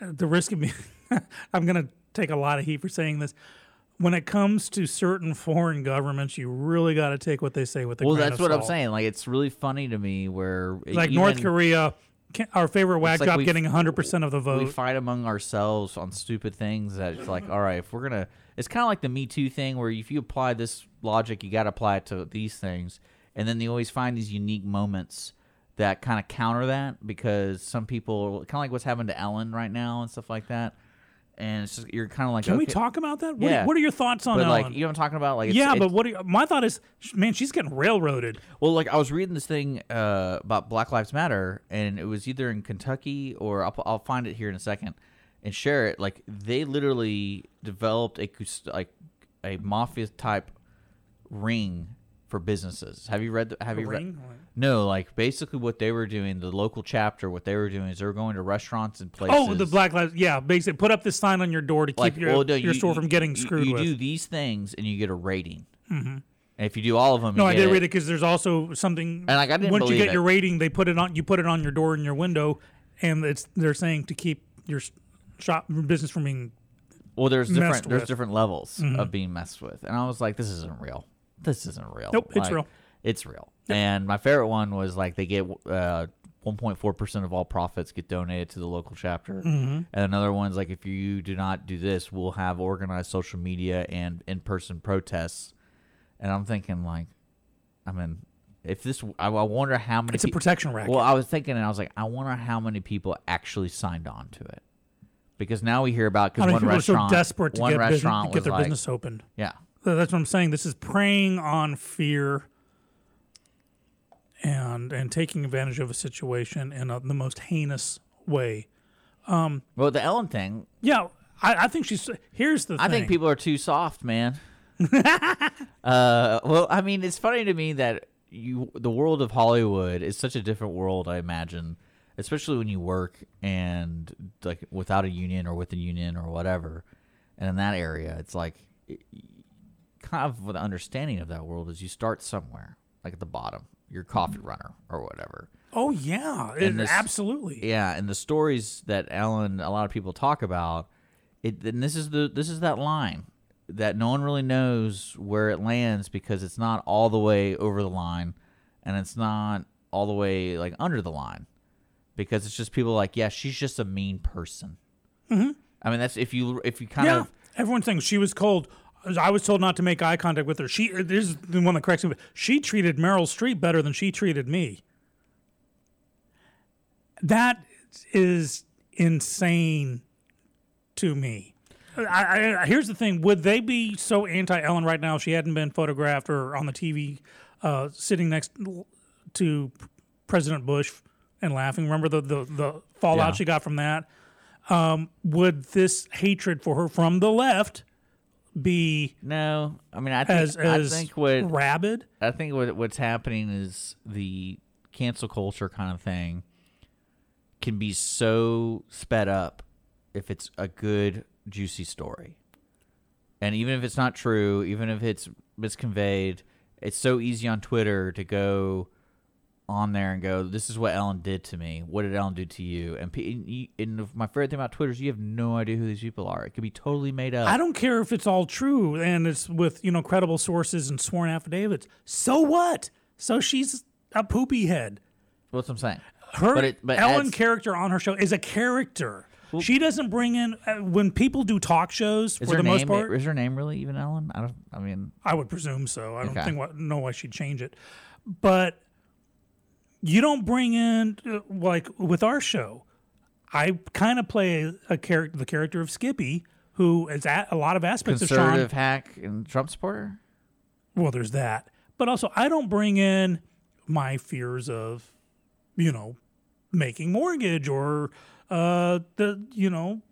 the risk of me, I'm going to take a lot of heat for saying this. When it comes to certain foreign governments, you really got to take what they say with a Well, grain that's of what I'm salt. saying. Like, it's really funny to me where Like even North Korea, ca- our favorite whack like job we- getting 100% of the vote. We vote. fight among ourselves on stupid things that it's like, all right, if we're gonna, it's kind of like the Me Too thing where if you apply this logic, you got to apply it to these things, and then you always find these unique moments that kind of counter that because some people kind of like what's happened to Ellen right now and stuff like that, and it's just you're kind of like, Can we talk about that? What, Yeah. are, what are your thoughts on But Ellen? like, you know what I'm talking about? Like, it's, yeah, it's- but what? Are, you- my thought is, man, she's getting railroaded. Well, like I was reading this thing uh, about Black Lives Matter, and it was either in Kentucky or I'll, I'll find it here in a second. and share it. Like they literally developed a like a mafia type ring for businesses. Have you read? The, have A you read? ring? No, like basically what they were doing, the local chapter, what they were doing is they were going to restaurants and places. Oh, the Black Lives. Yeah, basically, put up this sign on your door to keep like your, well, no, your you- store from getting screwed You with. do these things and you get a rating. Mm-hmm. And if you do all of them, no, you I did read it because there's also something. And, like, I didn't once you get it. your rating, they put it on. You put it on your door and your window, and it's they're saying to keep your shop business from being. Well, there's different there's with. different levels of being messed with, and I was like, this isn't real. This isn't real. Nope, it's Like, real. It's real. And my favorite one was like they get uh, 1.4 percent of all profits get donated to the local chapter, Mm-hmm. and another one's like if you do not do this, we'll have organized social media and in person protests. And I'm thinking like, I mean, if this, I, I wonder how many. It's a peo- protection racket. Well, I was thinking, and I was like, I wonder how many people actually signed on to it. Because now we hear about because one are so restaurant, desperate to one get, business, restaurant to get their like, business opened? yeah, That's what I'm saying. This is preying on fear and and taking advantage of a situation in a, the most heinous way. well, the Ellen thing, Yeah, I, I think she's. Here's the I thing. think people are too soft, man. uh, well, I mean, it's funny to me that you, the world of Hollywood is such a different world. I imagine, especially when you work and like without a union or with a union or whatever, and in that area, it's like of the understanding of that world is you start somewhere, like at the bottom, your coffee runner or whatever. Oh yeah, it, this- absolutely. Yeah, and the stories that Ellen, a lot of people talk about, it. And this is the this is that line that no one really knows where it lands because it's not all the way over the line, and it's not all the way like under the line, because it's just people like, yeah, she's just a mean person. Mm-hmm. I mean, that's if you if you kind yeah, of everyone thinks she was cold. I was told not to make eye contact with her. She this is the one that corrects me. She treated Meryl Streep better than she treated me. That is insane to me. I, I, here's the thing: Would they be so anti Ellen right now if she hadn't been photographed or on the TV uh, sitting next to President Bush and laughing? Remember the the, the fallout Yeah. she got from that? Um, would this hatred for her from the left be no. I mean, I think as as I think what rabid? I think what what's happening is the cancel culture kind of thing can be so sped up if it's a good juicy story. And even if it's not true, even if it's misconveyed, it's so easy on Twitter to go on there and go, "This is what Ellen did to me. What did Ellen do to you?" And, pe- and, you, and my favorite thing about Twitter is you have no idea who these people are. It could be totally made up. I don't care if it's all true and it's with you know credible sources and sworn affidavits. So what? So she's a poopy head. What's I'm saying? Her But it- but Ellen character on her show is a character. she doesn't bring in uh, when people do talk shows for the most part. is her name really even Ellen? I don't. I mean, I would presume so. I don't think what, know why she'd change it, but you don't bring in uh, like with our show. I kind of play a character, the character of Skippy, who is at a lot of aspects of Sean. conservative hack and Trump supporter. Well, there's that, but also I don't bring in my fears of, you know, making mortgage or uh the you know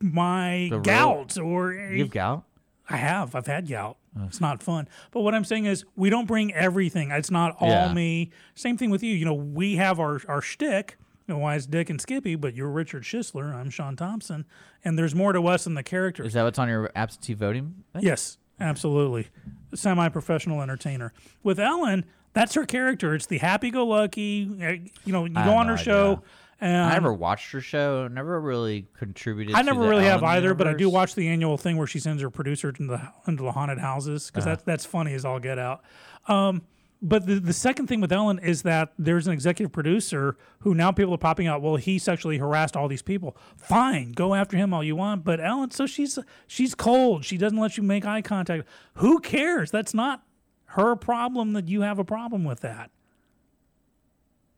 my The gout or You have gout. I have. I've had gout. It's not fun. But what I'm saying is, we don't bring everything. It's not all Yeah. me. Same thing with you. You know, we have our our shtick. You know, why it's Dick and Skippy, but you're Richard Schisler. I'm Sean Thompson, and there's more to us than the characters. Is that what's on your absentee voting? Thing? Yes, absolutely. Semi-professional entertainer. With Ellen, that's her character. It's the happy-go-lucky. uh, You know, you I go on no her show, idea. And I never watched her show. Never really contributed. I never really have either, but I do watch the annual thing where she sends her producer into the into the haunted houses because that's that's funny as all get out. Um, but the the second thing with Ellen is that there's an executive producer who now people are popping out. Well, he sexually harassed all these people. Fine, go after him all you want. But Ellen, so she's she's cold. She doesn't let you make eye contact. Who cares? That's not her problem. That you have a problem with that.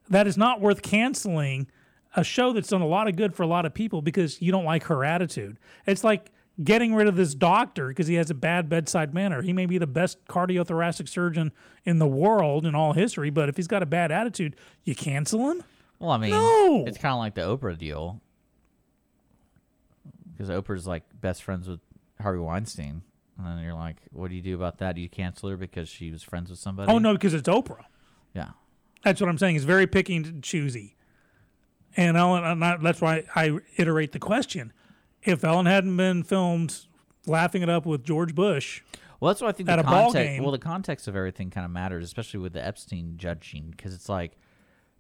That is not worth canceling a show that's done a lot of good for a lot of people because you don't like her attitude. It's like getting rid of this doctor because he has a bad bedside manner. He may be the best cardiothoracic surgeon in the world in all history, but if he's got a bad attitude, you cancel him? Well, I mean, No. it's kind of like the Oprah deal. because Oprah's like best friends with Harvey Weinstein, and then you're like, what do you do about that? Do you cancel her because she was friends with somebody? Oh no, because it's Oprah. Yeah. That's what I'm saying. It's very picky and choosy. And Ellen, and I- that's why I iterate the question: If Ellen hadn't been filmed laughing it up with George Bush, Well, that's what I think. At the a ball context, game. Well, the context of everything kind of matters, especially with the Epstein judging, because it's like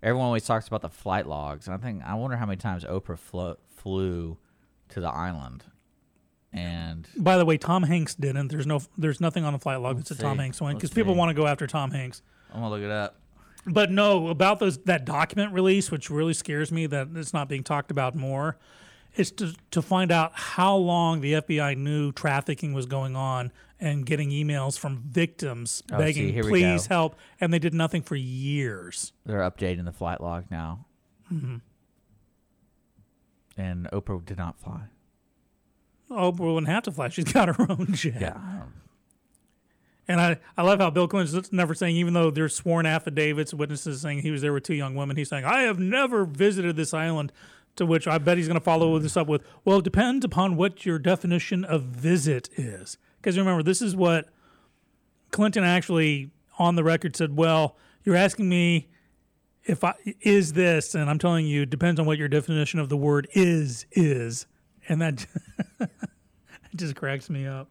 everyone always talks about the flight logs, and I think I wonder how many times Oprah flo- flew to the island, and by the way, Tom Hanks didn't. There's no, there's nothing on the flight log that's a Tom. Hanks one because people want to go after Tom Hanks. I'm gonna look it up. But no, about those that document release, which really scares me that it's not being talked about more, is to to find out how long the FBI knew trafficking was going on and getting emails from victims Oh, begging, we please help, and they did nothing for years. They're updating the flight log now, Mm-hmm. and Oprah did not fly. Oprah wouldn't have to fly; she's got her own jet. Yeah, And I, I love how Bill Clinton's never saying, even though there's sworn affidavits, witnesses saying he was there with two young women, he's saying, I have never visited this island. To which I bet he's going to follow mm-hmm. this up with, well, it depends upon what your definition of visit is. Because remember, this is what Clinton actually on the record said, well, you're asking me if I is this, and I'm telling you, it depends on what your definition of the word is is. And that just cracks me up.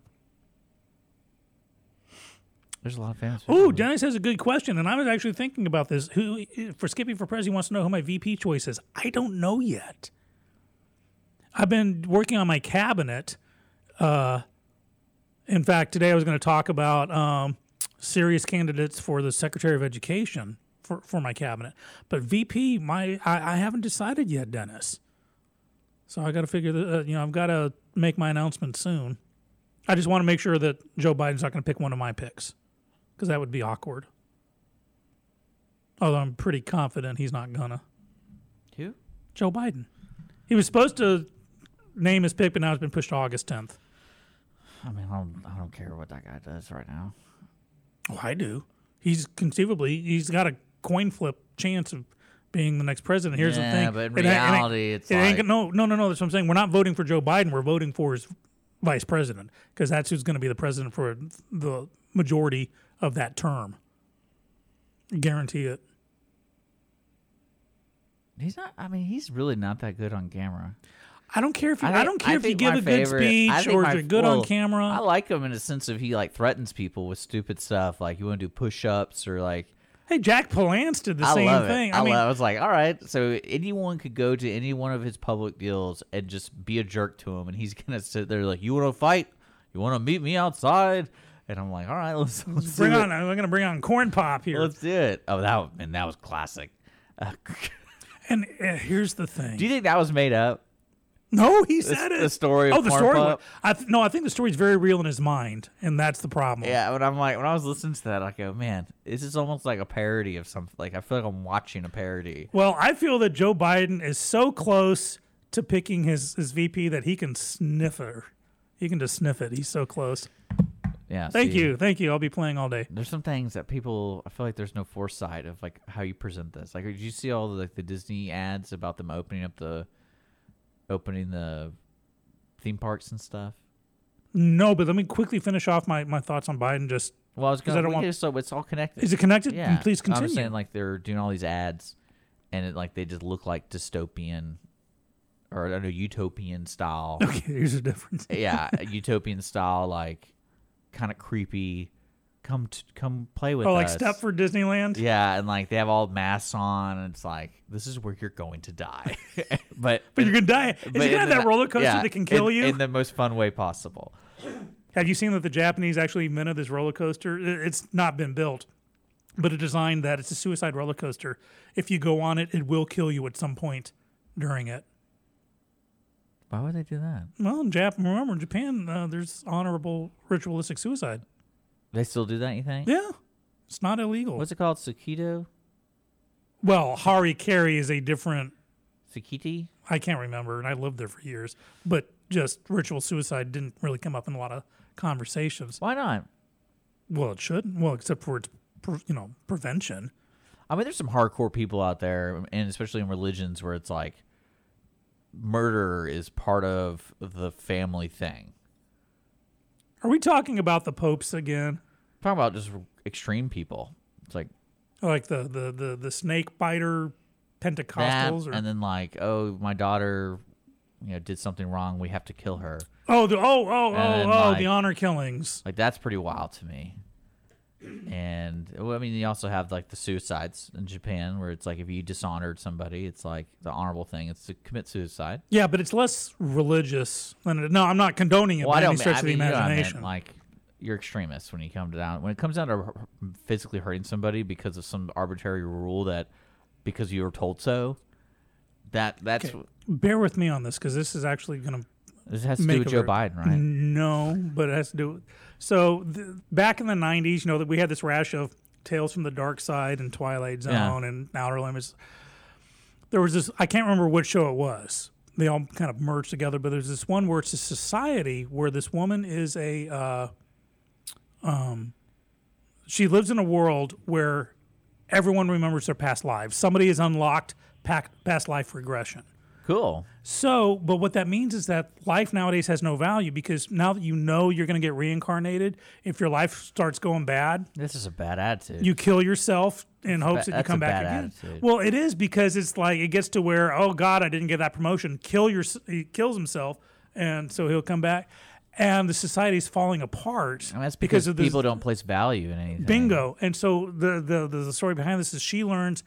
There's a lot of people. Ooh, Dennis has a good question, and I was actually thinking about this. Who for Skippy for President wants to know who my VP choice is. I don't know yet. I've been working on my cabinet. Uh, in fact, today I was going to talk about um, serious candidates for the Secretary of Education for, for my cabinet. But VP, my I, I haven't decided yet, Dennis. So I got to figure that uh, you know I've got to make my announcement soon. I just want to make sure that Joe Biden's not going to pick one of my picks because that would be awkward. Although I'm pretty confident he's not gonna. Who? Joe Biden. He was supposed to name his pick, but now it's been pushed to August 10th. I mean, I don't, I don't care what that guy does right now. Oh, I do. He's conceivably he's got a coin flip chance of being the next president. Here's Yeah, the thing. but in It ain't- it reality, it's it ain't no no no no. That's what I'm saying. We're not voting for Joe Biden. We're voting for his vice president because that's who's going to be the president for the majority of that term. Guarantee it. He's not. I mean, he's really not that good on camera. I don't care if you, I, think- don't care if you give a good favorite- I speech or my- if you're good on camera. I like him in a sense of he like threatens people with stupid stuff, like you want to do push-ups or like. hey, Jack Palance did the I same thing. it. I, mean, love, I was like, all right, so anyone could go to any one of his public deals and just be a jerk to him, and he's gonna sit there like, you want to fight? You want to meet me outside? And I'm like, all right, let's, let's bring do on. it. I'm going to bring on corn pop here. Let's do it. Oh, that and that was classic. Uh, and uh, here's the thing. do you think that was made up? no, he said it. the story of Oh, the Corn story. Pop? I th- no, I think the story's very real in his mind, and that's the problem. Yeah, but I'm like, when I was listening to that, I go, man, this is almost like a parody of something. Like I feel like I'm watching a parody. Well, I feel that Joe Biden is so close to picking his, his VP that he can sniff her. He can just sniff it. He's so close. Yeah. Thank see, you. Thank you. I'll be playing all day. There's some things that people. I feel like there's no foresight of like how you present this. Like, did you see all the like the Disney ads about them opening up the, opening the, theme parks and stuff? No, but let me quickly finish off my, my thoughts on Biden. Just Well, I was gonna. don't want- so it's all connected. is it connected? Yeah. Please continue. I'm saying like they're doing all these ads, and it like they just look like dystopian, or I don't know utopian style. okay, here's the difference. yeah, utopian style, like kind of creepy. Come t- come play with Oh, like us. Stepford Disneyland. Yeah, and like they have all masks on, and it's like this is where you're going to die. but But you're gonna die. Is it gonna have that roller coaster yeah, that can kill in- you? in the most fun way possible. Have you seen that the Japanese actually invented this roller coaster? It's not been built, but a design that it's a suicide roller coaster. If you go on it, it will kill you at some point during it. Why would they do that? Well, in Japan, remember in Japan, uh, there's honorable ritualistic suicide. They still do that? You think? Yeah, it's not illegal. What's it called? Sakito? well, Hari Kari is a different. Sakiti? I can't remember, and I lived there for years. But just ritual suicide didn't really come up in a lot of conversations. Why not? Well, it should. Well, except for its, you know, prevention. I mean, there's some hardcore people out there, and especially in religions where it's like murder is part of the family thing. Are we talking about the popes again? talking about just extreme people. It's like Like the the the, the snake biter that, Pentecostals, or and then like, oh, my daughter, you know, did something wrong. We have to kill her. oh the oh oh And oh oh like- the honor killings. Like that's pretty wild to me. And well, I mean, you also have like the suicides in Japan, where it's like if you dishonored somebody, it's like the honorable thing is to commit suicide. Yeah, but it's less religious than it, no. I'm not condoning it Well, by any don't. stretch I of the mean, you know I imagination. like you're extremists when you come down when it comes down to physically hurting somebody because of some arbitrary rule that because you were told so. That that's Okay. Bear with me on this because this is actually going to this has to do with Joe Biden, right? No, but it has to do. So th- back in the '90s, you know that we had this rash of Tales from the Dark Side and Twilight Zone Yeah. and Outer Limits. There was this. I can't remember which show it was. They all kind of merged together, but there's this one where it's a society where this woman is a. Uh, um, she lives in a world where everyone remembers their past lives. Somebody has unlocked past life regression. Cool. So, but what that means is that life nowadays has no value because now that you know you're going to get reincarnated, if your life starts going bad, This is a bad attitude. you kill yourself in hopes that you come back again. attitude. Well, it is because it's like it gets to where oh God, I didn't get that promotion. Kill your he kills himself, and so he'll come back, and the society's falling apart I mean, that's because, of people don't place value in anything. bingo. And so the, the the the story behind this is she learns,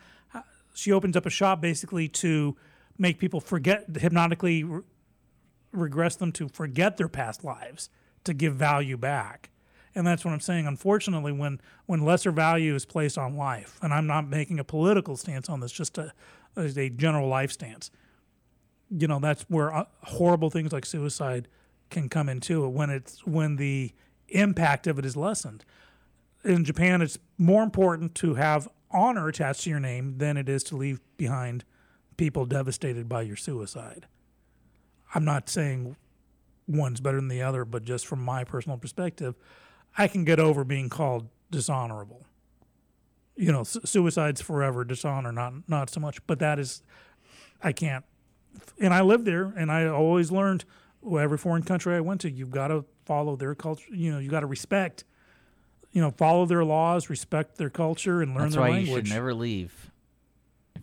she opens up a shop basically to make people forget hypnotically re- regress them to forget their past lives to give value back. And that's what I'm saying. Unfortunately, when when lesser value is placed on life, and I'm not making a political stance on this, just a a general life stance. You know, that's where uh, horrible things like suicide can come into it when it's when the impact of it is lessened in Japan, it's more important to have honor attached to your name than it is to leave behind people devastated by your suicide. I'm not saying one's better than the other, but just from my personal perspective, I can get over being called dishonorable. You know, su- suicide's forever, dishonor not not so much. But that is, I can't. And I lived there, and I always learned. Well, every foreign country I went to, you've got to follow their culture. You know, you got to respect you know, follow their laws, respect their culture, and learn That's their why language. you should never leave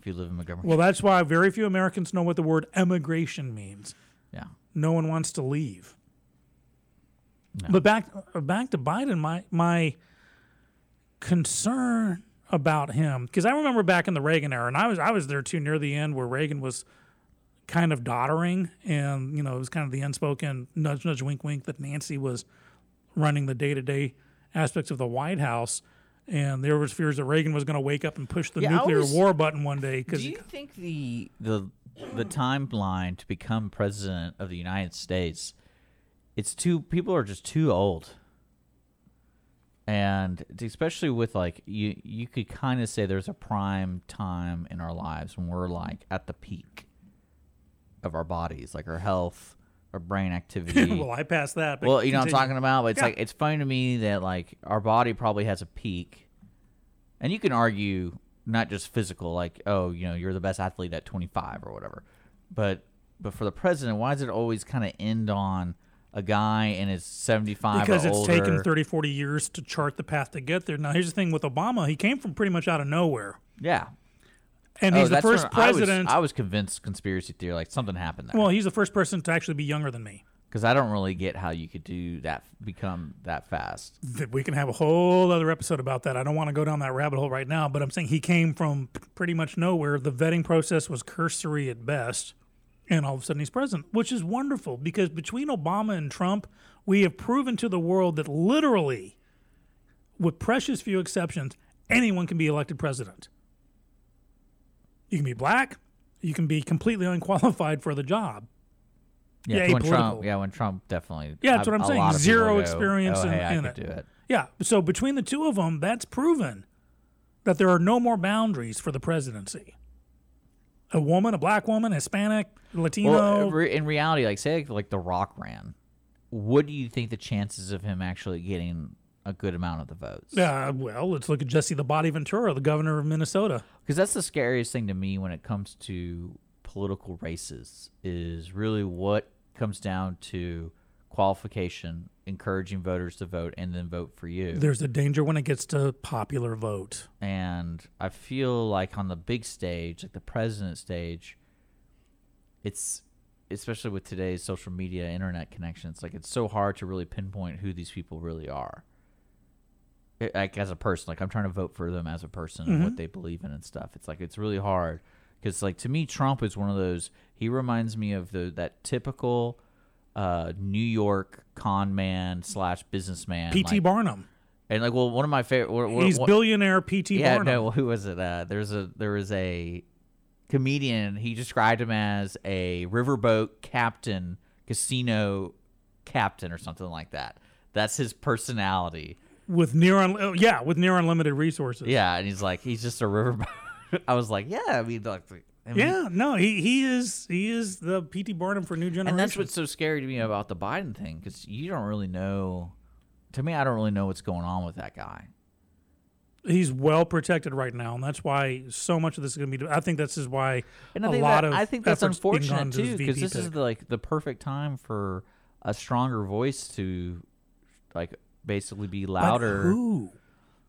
if you live in Montgomery. well, that's why very few Americans know what the word emigration means. yeah. No one wants to leave. No. But back uh, back to Biden, my my concern about him because I remember back in the Reagan era, and I was I was there too near the end where Reagan was kind of doddering, and you know it was kind of the unspoken nudge nudge wink wink that Nancy was running the day to day aspects of the White House. And there was fears that Reagan was going to wake up and push the Yeah, nuclear always- war button one day Do because you think the the the timeline to become president of the United States it's too people are just too old. And especially with like you you could kind of say there's a prime time in our lives when we're like at the peak of our bodies, like our health, our brain activity. well, I passed that. But Well, you know what I'm talking about, but it's Yeah. like it's funny to me that like our body probably has a peak, and you can argue not just physical, like oh, you know, you're the best athlete at 25 or whatever, but but for the president, why does it always kind of end on a guy in his 75 because or it's older? taken 30 40 years to chart the path to get there now here's the thing with obama he came from pretty much out of nowhere yeah, and Oh, he's the first when I was- president I was, convinced conspiracy theory, like something happened there, well he's the first person to actually be younger than me. Because I don't really get how you could do that, become that fast. We can have a whole other episode about that. I don't want to go down that rabbit hole right now but i'm saying he came from pretty much nowhere. The vetting process was cursory at best and all of a sudden he's president which is wonderful because between obama and trump we have proven to the world that literally with precious few exceptions anyone can be elected president you can be black you can be completely unqualified for the job Yeah, when Trump, yeah, when Trump definitely. Yeah, that's a- what I'm saying. Zero people go, experience oh, in- hey, in it. it. Yeah. So between the two of them, that's proven that there are no more boundaries for the presidency. A woman, a black woman, Hispanic, Latino. Well, uh, in reality, like say like The Rock ran, what do you think the chances of him actually getting a good amount of the votes? uh, well, let's look at Jesse the Body Ventura, the governor of Minnesota. because that's the scariest thing to me when it comes to political races is really what comes down to qualification, encouraging voters to vote and then vote for you. There's a danger when it gets to popular vote. and I feel like on the big stage, like the president stage, it's especially with today's social media, internet connections, like it's so hard to really pinpoint who these people really are. Like as a person, like I'm trying to vote for them as a person and what they believe in and stuff. It's like it's really hard because, like to me, Trump is one of those. He reminds me of the that typical uh, New York con man slash businessman. P.T. like- Barnum. and like, well, one of my favorite. He's billionaire P.T. Yeah, Barnum. no. Who was it? Uh, there's a there was a comedian. He described him as a riverboat captain, casino captain, or something like that. That's his personality. With near un- oh, yeah, with near unlimited resources. Yeah, and he's like, he's just a riverboat. I was like, yeah. I mean, like, I mean, Yeah, no, he he is he is the P.T. Barnum for new generation. And that's what's so scary to me about the Biden thing because you don't really know. To me, I don't really know what's going on with that guy. he's well protected right now, and that's why so much of this is going to be. I think this is why And I a lot that, of I think that's unfortunate too, because this is the, like the perfect time for a stronger voice to, like, basically be But louder. Who?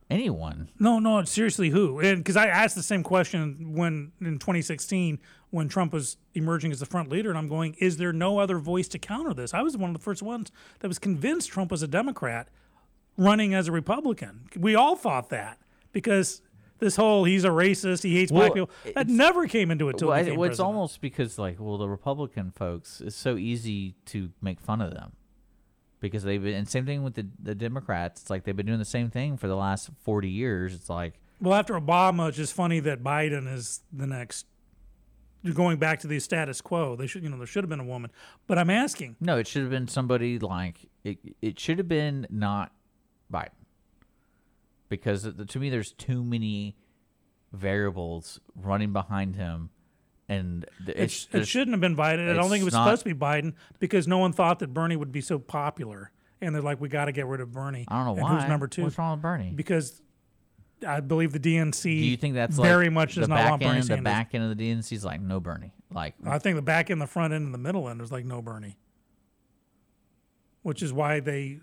Anyone? No, no, seriously, who? And because I asked the same question when in 2016 when Trump was emerging as the front leader, and I'm going, is there no other voice to counter this? I was one of the first ones that was convinced Trump was a Democrat running as a Republican. We all thought that because this whole he's a racist, he hates black people, that never came into it till Well, I- well, it's president. almost because like, well, the Republican folks it's so easy to make fun of them because they've been, and same thing with the the Democrats. It's like they've been doing the same thing for the last forty years. It's like, Well, after Obama, it's just funny that Biden is the next. You're going back to the status quo. They should, you know, there should have been a woman. But I'm asking, no, it should have been somebody like it. It should have been not Biden because to me, there's too many variables running behind him, and it, it shouldn't have been Biden. I don't think it was not- supposed to be Biden because no one thought that Bernie would be so popular. And they're like, we got to get rid of Bernie. I don't know and why. Who's number two? What's wrong with Bernie? Because I believe the DNC. Do you think that's very like much does not want end? Bernie the back end of the DNC is like no Bernie. Like I think the back end, the front end, and the middle end is like no Bernie. Which is why they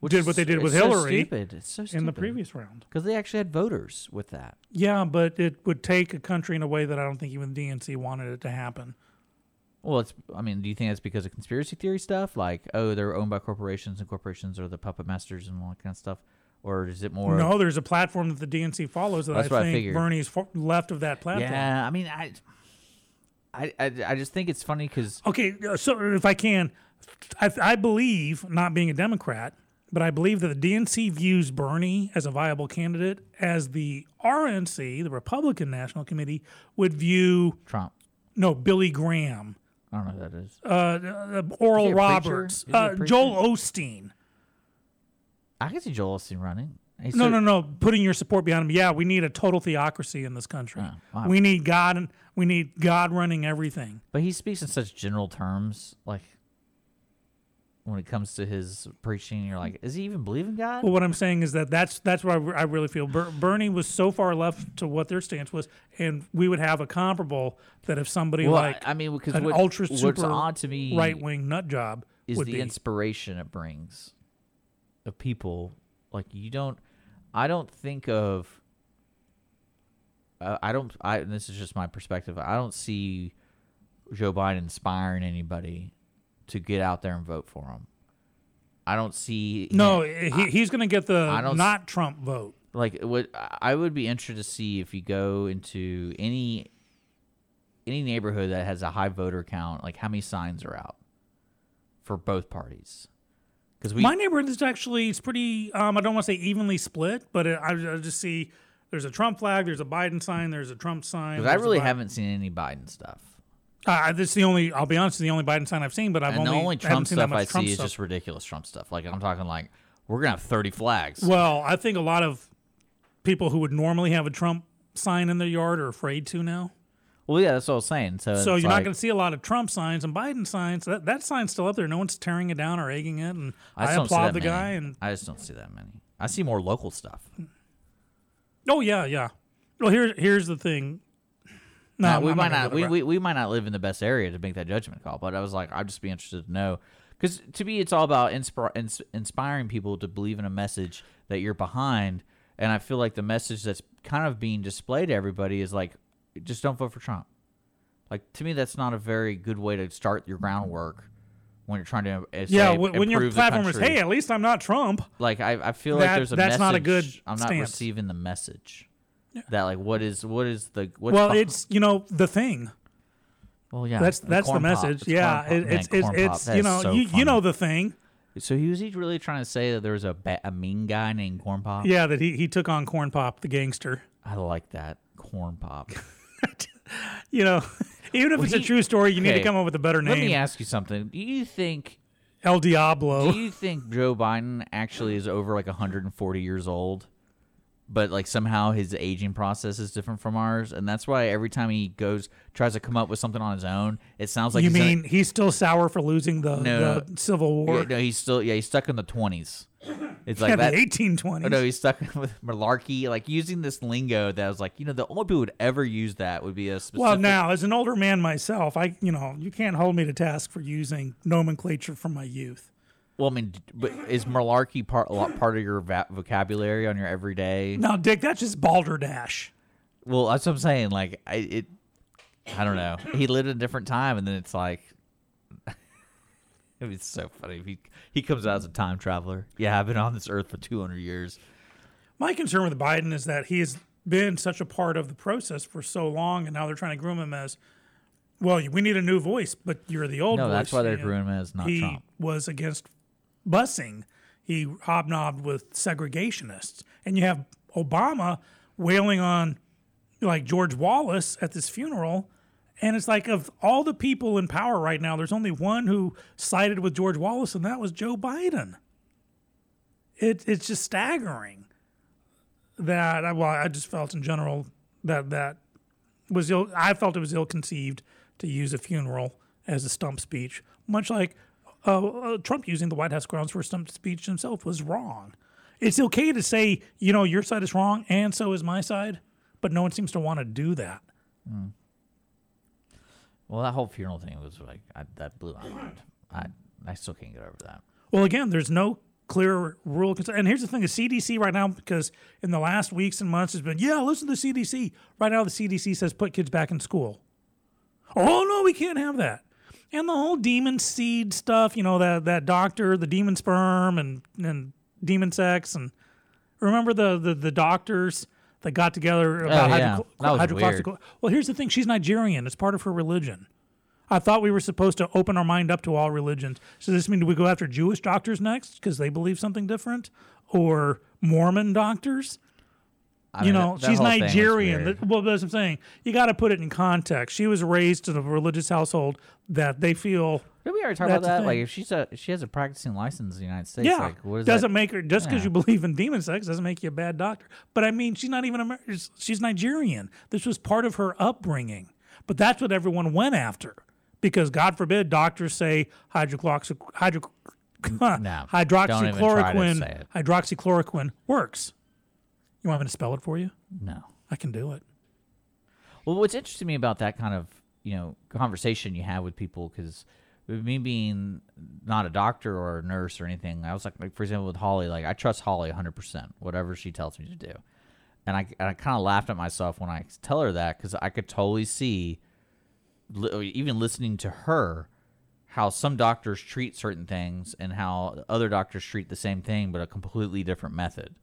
which did what they did with it's so Hillary stupid. It's so stupid. in the previous round. because they actually had voters with that. Yeah, but it would take a country in a way that I don't think even the DNC wanted it to happen. Well, it's. I mean, do you think that's because of conspiracy theory stuff? Like, oh, they're owned by corporations, and corporations are the puppet masters and all that kind of stuff, or is it more? no, there's a platform that the DNC follows that That's I what I think. Bernie's fo- left of that platform. Yeah, I mean, I, I, I, I just think it's funny because Okay, uh, so if I can, I, I believe, not being a Democrat, but I believe that the DNC views Bernie as a viable candidate, as the RNC, the Republican National Committee, would view Trump. no Billy Graham, I don't know who that is. uh, uh, Oral Is he a preacher? Roberts, Is he a uh. Joel Osteen. I can see Joel Osteen running. He's No, so- no, no. Putting your support behind him. Yeah, we need a total theocracy in this country. Oh, wow. We need God, and we need God running everything. But he speaks in such general terms, like when it comes to his preaching, you're like, is he even believing God? Well, what I'm saying is that that's that's what I, re- I really feel. Ber- Bernie was so far left to what their stance was, and we would have a comparable that if somebody Well, like I mean, because an what, ultra super odd to me right wing nut job is would the be. inspiration it brings of people. Like you don't, I don't think of. Uh, I don't. I this is just my perspective. I don't see Joe Biden inspiring anybody to get out there and vote for him. I don't see. no, him- he, he's going to get the I don't s- not Trump vote. like what I would be interested to see if you go into any any neighborhood that has a high voter count, like how many signs are out for both parties. Because we My neighborhood is actually it's pretty. Um, I don't want to say evenly split, but it, I, I just see there's a Trump flag, there's a Biden sign, there's a Trump sign. 'cause I really haven't seen any Biden stuff. Uh, this is the only. I'll be honest, the only Biden sign I've seen, but I've and only, the only Trump stuff I Trump see is stuff. just ridiculous Trump stuff. Like I'm talking like we're gonna have 30 flags. Well, I think a lot of people who would normally have a Trump sign in their yard are afraid to now. Well, yeah, that's what I was saying. So, So you're not going to see a lot of Trump signs and Biden signs. That that sign's still up there. No one's tearing it down or egging it. And I, see applaud the many. guy. And I just don't see that many. I see more local stuff. oh yeah, yeah. Well, here's here's the thing. No, Now, I'm we might not. We, we, we might not live in the best area to make that judgment call. But I was like, I'd just be interested to know, because to me, it's all about inspir- ins- inspiring people to believe in a message that you're behind. And I feel like the message that's kind of being displayed to everybody is like, just don't vote for Trump. Like to me, that's not a very good way to start your groundwork when you're trying to. Uh, yeah, say, when, when your platform is, hey, at least I'm not Trump. like I, I feel That- like there's a that's message. not a good I'm not stance. receiving the message. That like what is what is the what's well, it's you know the thing. well yeah That's and that's the corn pop. message. It's yeah, corn pop. it, Man, it's it's corn pop. it's That you is know so you you know the thing. So he was he really trying to say that there was a ba- a mean guy named Corn Pop? Yeah, that he he took on Corn Pop, the gangster. I like that Corn Pop. You know, even if Well, it's a he- true story, you need okay, to come up with a better name. Let me name. ask you something. Do you think El Diablo. do you think Joe Biden actually is over like 140 years old? But like somehow his aging process is different from ours, and that's why every time he goes tries to come up with something on his own, it sounds like you he's mean he's still sour for losing the, No. the Civil War? Yeah, no, he's still yeah, he's stuck in the twenties. It's like yeah, that. the 1820s. Oh, no, he's stuck with malarkey, like using this lingo that was like, you know, the only people who would ever use that would be a specific. well, now as an older man myself, I you know you can't hold me to task for using nomenclature from my youth. Well, I mean, but is malarkey part part of your va- vocabulary on your everyday? No, Dick, that's just balderdash. Well, that's what I'm saying. Like, I it, I don't know. He lived in a different time, and then it's like, it's so funny. He he comes out as a time traveler. Yeah, I've been on this earth for 200 years. My concern with Biden is that he has been such a part of the process for so long, and now they're trying to groom him as, well, we need a new voice, but you're the old No, voice. that's why they're grooming him as not he Trump. was against busing. He hobnobbed with segregationists, and you have Obama wailing on like George Wallace at this funeral. And it's like of all the people in power right now, there's only one who sided with George Wallace, and that was Joe Biden. It, it's just staggering that well, I just felt in general that that was ill. I felt it was ill conceived to use a funeral as a stump speech, much like uh, uh, Trump using the White House grounds for stump speech himself was wrong. It's okay to say, you know, your side is wrong and so is my side, but no one seems to want to do that. Well, that whole funeral thing was like I, that blew my mind. I I still can't get over that. Well, again, there's no clear rule. And here's the thing: the CDC right now, because in the last weeks and months has been, yeah, listen to the CDC. Right now, the CDC says put kids back in school. Oh no, we can't have that. And the whole demon seed stuff, you know, that that doctor, the demon sperm, and and demon sex, and remember the the, the doctors that got together about Oh, yeah. hydroxychloroquine. Well, here's the thing: she's Nigerian. It's part of her religion. I thought we were supposed to open our mind up to all religions. So does this mean do we go after Jewish doctors next because they believe something different, or Mormon doctors? I you mean, know, that- she's whole thing was Nigerian. That- well, that's what I'm saying. You got to put it in context. She was raised in a religious household that they feel. Did we already talk about that? Like, if she's a she has a practicing license in the United States, Yeah, like, what is doesn't that? make her just because Yeah. you believe in demon sex doesn't make you a bad doctor. But I mean, she's not even American. She's Nigerian. This was part of her upbringing. But that's what everyone went after because God forbid doctors say hydroxy, hydro, No, don't even try to hydroxychloroquine hydroxychloroquine works. You want me to spell it for you? No. I can do it. Well, what's interesting to me about that kind of you know conversation you have with people because me being not a doctor or a nurse or anything, I was like, like for example, with Holly, like I trust Holly 100 percent, whatever she tells me to do, and I and I kind of laughed at myself when I tell her that because I could totally see, li- even listening to her, how some doctors treat certain things and how other doctors treat the same thing but a completely different method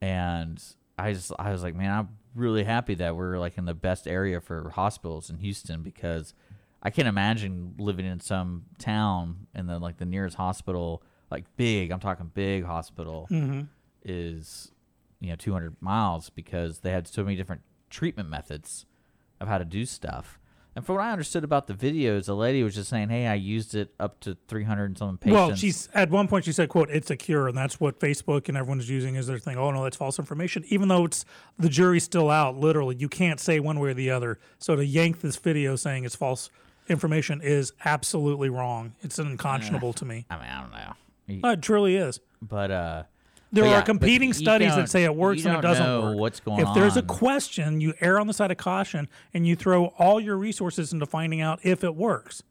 and I just I was like, man, I'm really happy that we're like in the best area for hospitals in Houston because I can't imagine living in some town and then like the nearest hospital, like big, I'm talking big hospital, mm-hmm. is you know 200 miles because they had so many different treatment methods of how to do stuff. And from what I understood about the videos, the lady was just saying, "Hey, I used it up to 300 and some patients." Well, she's at one point she said, "quote It's a cure," and that's what Facebook and everyone's using as their thing. Oh no, that's false information. Even though it's the jury's still out, literally, you can't say one way or the other. So to yank this video saying it's false information is absolutely wrong. It's unconscionable to me. I mean, I don't know. Oh, it truly is. but uh There are competing studies that say it works and it doesn't work. what's going if there's a question, you err on the side of caution and you throw all your resources into finding out if it works.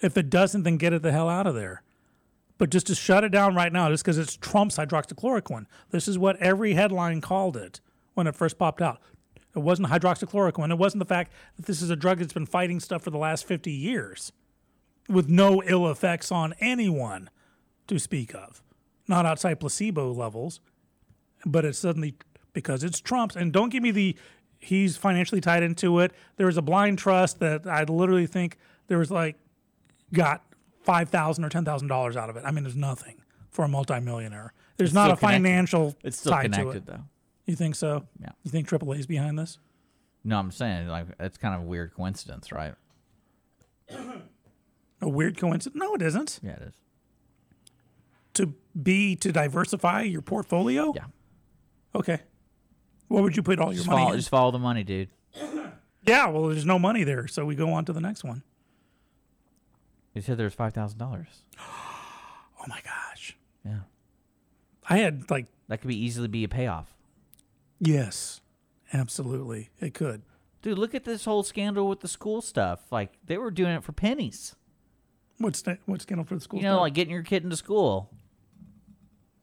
If it doesn't, then get it the hell out of there. But just to shut it down right now, just because it's Trump's hydroxychloroquine. This is what every headline called it when it first popped out. It wasn't hydroxychloroquine. It wasn't the fact that this is a drug that's been fighting stuff for the last 50 years with no ill effects on anyone to speak of. Not outside placebo levels, but it's suddenly because it's Trump's. And don't give me the he's financially tied into it. There was a blind trust that I literally think there was like got five thousand or ten thousand dollars out of it. I mean, there's nothing for a multimillionaire. There's not a connected. financial It's still tie to connected it. though. You think so? Yeah. You think AAA's behind this? No, I'm saying like it's kind of a weird coincidence, right? A weird coincidence? No, it isn't. Yeah, it is. Be to diversify your portfolio. Yeah. Okay. What would you put all your Just money follow, in? just follow the money, dude. Yeah, well, there's no money there, so we go on to the next one. You said there's five thousand dollars. Oh my gosh. Yeah, I had like that could be easily be a payoff. yes, absolutely. It could. Dude, look at this whole scandal with the school stuff. Like they were doing it for pennies. What's that? What's scandal for the school? You know, stuff? like getting your kid into school.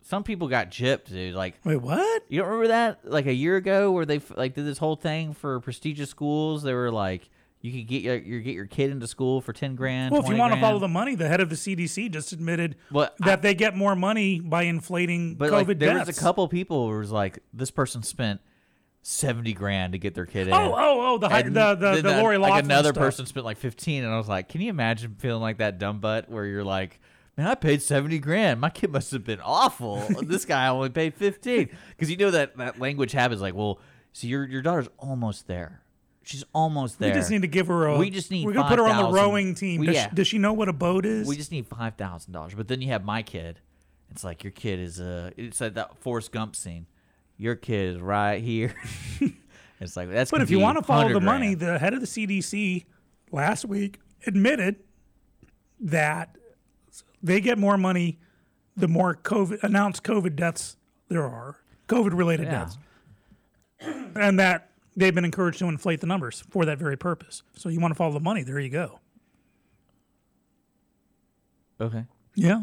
Some people got gypped, dude. Like wait, what? you don't remember that? Like a year ago, where they like did this whole thing for prestigious schools. They were like, you could get your, your get your kid into school for ten grand. Well, if you 20 want to follow the money, the head of the CDC just admitted Well, that they get more money by inflating But COVID like, there deaths. was a couple people who was like, this person spent seventy grand to get their kid oh, in. Oh, oh, oh! The And the the, then the Lori like another stuff. person spent like 15 and i was like can you imagine feeling like that dumb butt where you're like man i paid 70 grand my kid must have been awful this guy only paid 15 because you know that that language happens like well see your your daughter's almost there she's almost there We just need to give her a. We just need We're gonna put her on the 5,000. rowing team. Does, yeah. she, does she know what a boat is? we just need five thousand dollars. But then you have my kid. It's like your kid is uh it's like that Forrest Gump scene. Your kid is right here. it's like that's. but if you want to follow the money, grand. the head of the CDC last week admitted that they get more money the more COVID announced COVID deaths there are, COVID related Yeah. deaths, and that they've been encouraged to inflate the numbers for that very purpose. So you want to follow the money? There you go. okay. Yeah.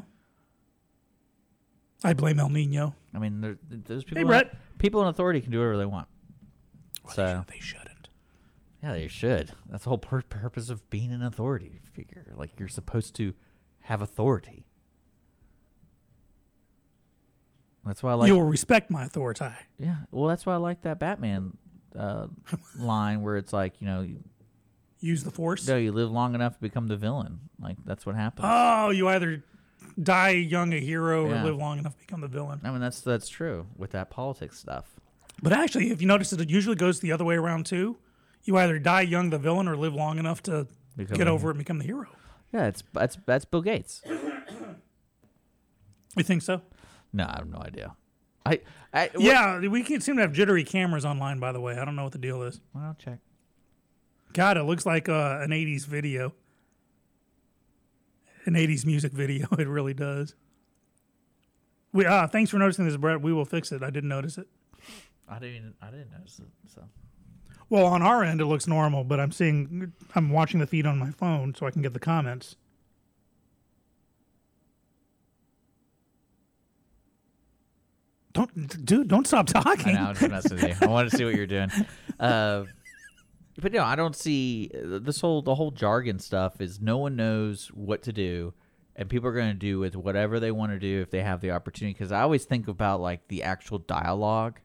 I blame El Nino. I mean, there, those people. Hey, Brett. In, people in authority can do whatever they want. So They shouldn't. yeah, they should. That's the whole pur- purpose of being an authority figure. Like you're supposed to have authority. That's why I like. you will respect my authority. Yeah, well, that's why I like that Batman uh, line where it's like, you know, Use the force. no, you live long enough to become the villain. Like that's what happens. Oh, you either die young a hero Yeah. or live long enough to become the villain. I mean, that's that's true with that politics stuff. But actually, if you notice that it usually goes the other way around too. You either die young the villain or live long enough to Become get over it and become the hero. Yeah, it's that's that's Bill Gates. You think so? No, I have no idea. I, I what- Yeah, we can seem to have jittery cameras online. By the way, I don't know what the deal is. Well, I'll check. God, it looks like uh, an '80s video, an '80s music video. It really does. We ah, thanks for noticing this, Brett. We will fix it. I didn't notice it. I didn't I didn't notice it. So Well, on our end, it looks normal, but I'm seeing, I'm watching the feed on my phone so I can get the comments. Don't, dude, don't stop I talking. know I'm just messing with you. I wanted to see what you're doing. Uh, but no, I don't see this whole the whole jargon stuff. Is no one knows what to do, and people are going to do with whatever they want to do if they have the opportunity. Because I always think about like the actual dialogue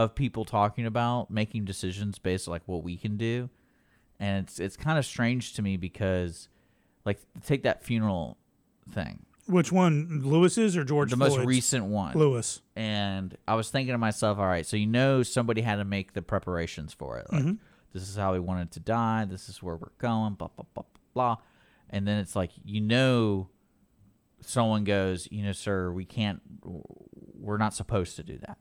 of people talking about making decisions based on like what we can do, and it's it's kind of strange to me because like take that funeral thing, Which one, Lewis's or George the most recent one. Lewis. and I was thinking to myself, all right, so you know somebody had to make the preparations for it. Like, mm-hmm. this is how we wanted to die. This is where we're going. Blah blah blah blah blah. And then it's like you know, someone goes, you know, sir, we can't. We're not supposed to do that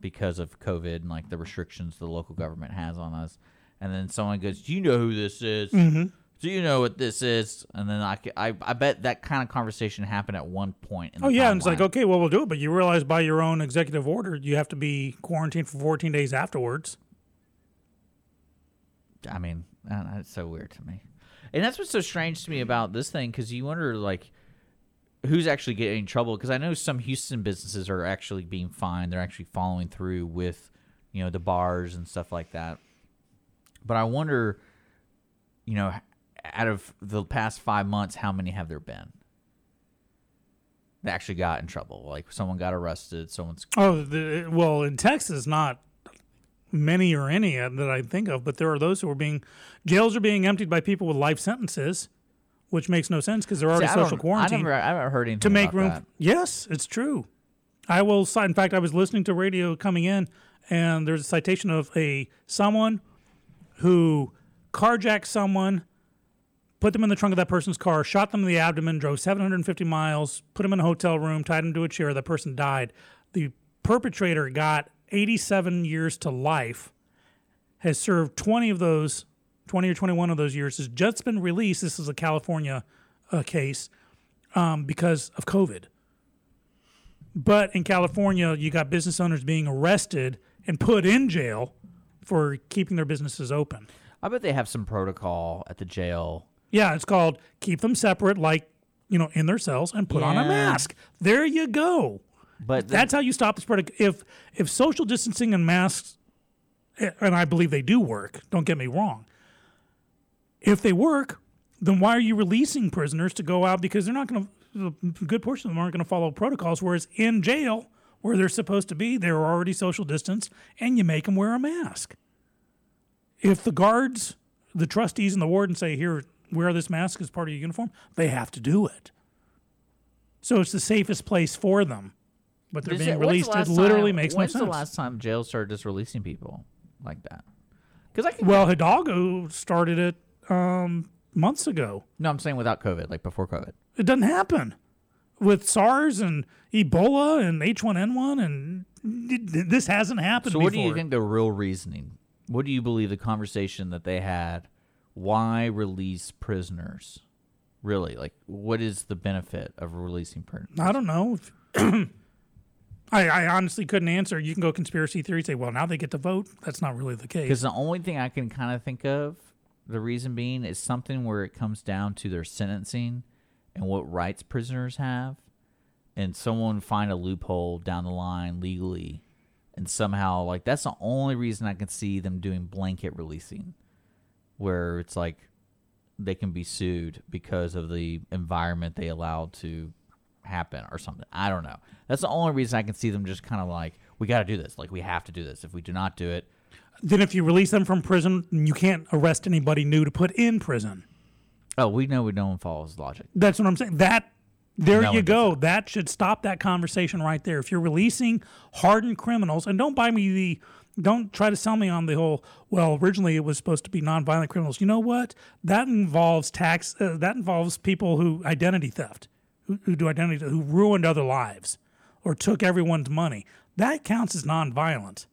because of COVID and like the restrictions the local government has on us. And then someone goes, do you know who this is? Do you know what this is? And then I, I, I bet that kind of conversation happened at one point. In the Oh yeah, and it's like okay, well we'll do it, but you realize by your own executive order you have to be quarantined for 14 days afterwards. I mean, uh, that's so weird to me. And that's what's so strange to me about this thing because you wonder, like, who's actually getting in trouble? Because I know some Houston businesses are actually being fined. They're actually following through with, you know, the bars and stuff like that. But I wonder, you know, out of the past five months, how many have there been that actually got in trouble? Like, someone got arrested, someone's. Oh, the, well, in Texas, not many or any uh, that I think of, but there are those who are being jails are being emptied by people with life sentences, which makes no sense because they're already See, social quarantine. I never, I haven't heard anything to make about room. that. Yes, it's true. I will cite. In fact, I was listening to radio coming in, and there's a citation of a someone who carjacked someone, put them in the trunk of that person's car, shot them in the abdomen, drove 750 miles, put them in a hotel room, tied them to a chair. That person died. The perpetrator got 87 years to life. Has served 20 of those, 20 or 21 of those years. Has just been released. This is a California uh, case um, because of COVID. But in California, you got business owners being arrested and put in jail for keeping their businesses open. I bet they have some protocol at the jail. Yeah, it's called keep them separate, like you know, in their cells, and put on a mask. There you go. But That's how you stop the spread. Of, if if social distancing and masks, eh, and I believe they do work. Don't get me wrong. If they work, then why are you releasing prisoners to go out? Because they're not going to. A good portion of them aren't going to follow protocols. Whereas in jail, where they're supposed to be, they're already social distance, and you make them wear a mask. If the guards, the trustees, and the warden say, "Here, wear this mask as part of your uniform," they have to do it. So it's the safest place for them. But they're Is being it- when's the released. It literally time- makes no sense. When's the last time jail started just releasing people like that? Because I can. well, Hidalgo started it um, months ago. no, I'm saying without COVID, like before COVID. It doesn't happen with SARS and Ebola and H1N1, and it- this hasn't happened So, before. what do you think the real reasoning? What do you believe the conversation that they had? Why release prisoners? Really, like, what is the benefit of releasing prisoners? I don't know. I, I honestly couldn't answer. You can go conspiracy theory, say, well, now they get to vote. That's not really the case. Because the only thing I can kind of think of, the reason being, is something where it comes down to their sentencing and what rights prisoners have, and someone find a loophole down the line legally, and somehow like that's the only reason I can see them doing blanket releasing, where it's like they can be sued because of the environment they allowed to happen or something. I don't know. That's the only reason I can see them just kind of like we got to do this. Like we have to do this. If we do not do it, then if you release them from prison, you can't arrest anybody new to put in prison. Oh, we know we no one follows logic. That's what I'm saying. That there No you go. That should stop that conversation right there. If you're releasing hardened criminals, and don't buy me the, don't try to sell me on the whole. Well, originally it was supposed to be nonviolent criminals. You know what? That involves tax. Uh, that involves people who identity theft, who, who do identity, who ruined other lives, or took everyone's money. That counts as nonviolent.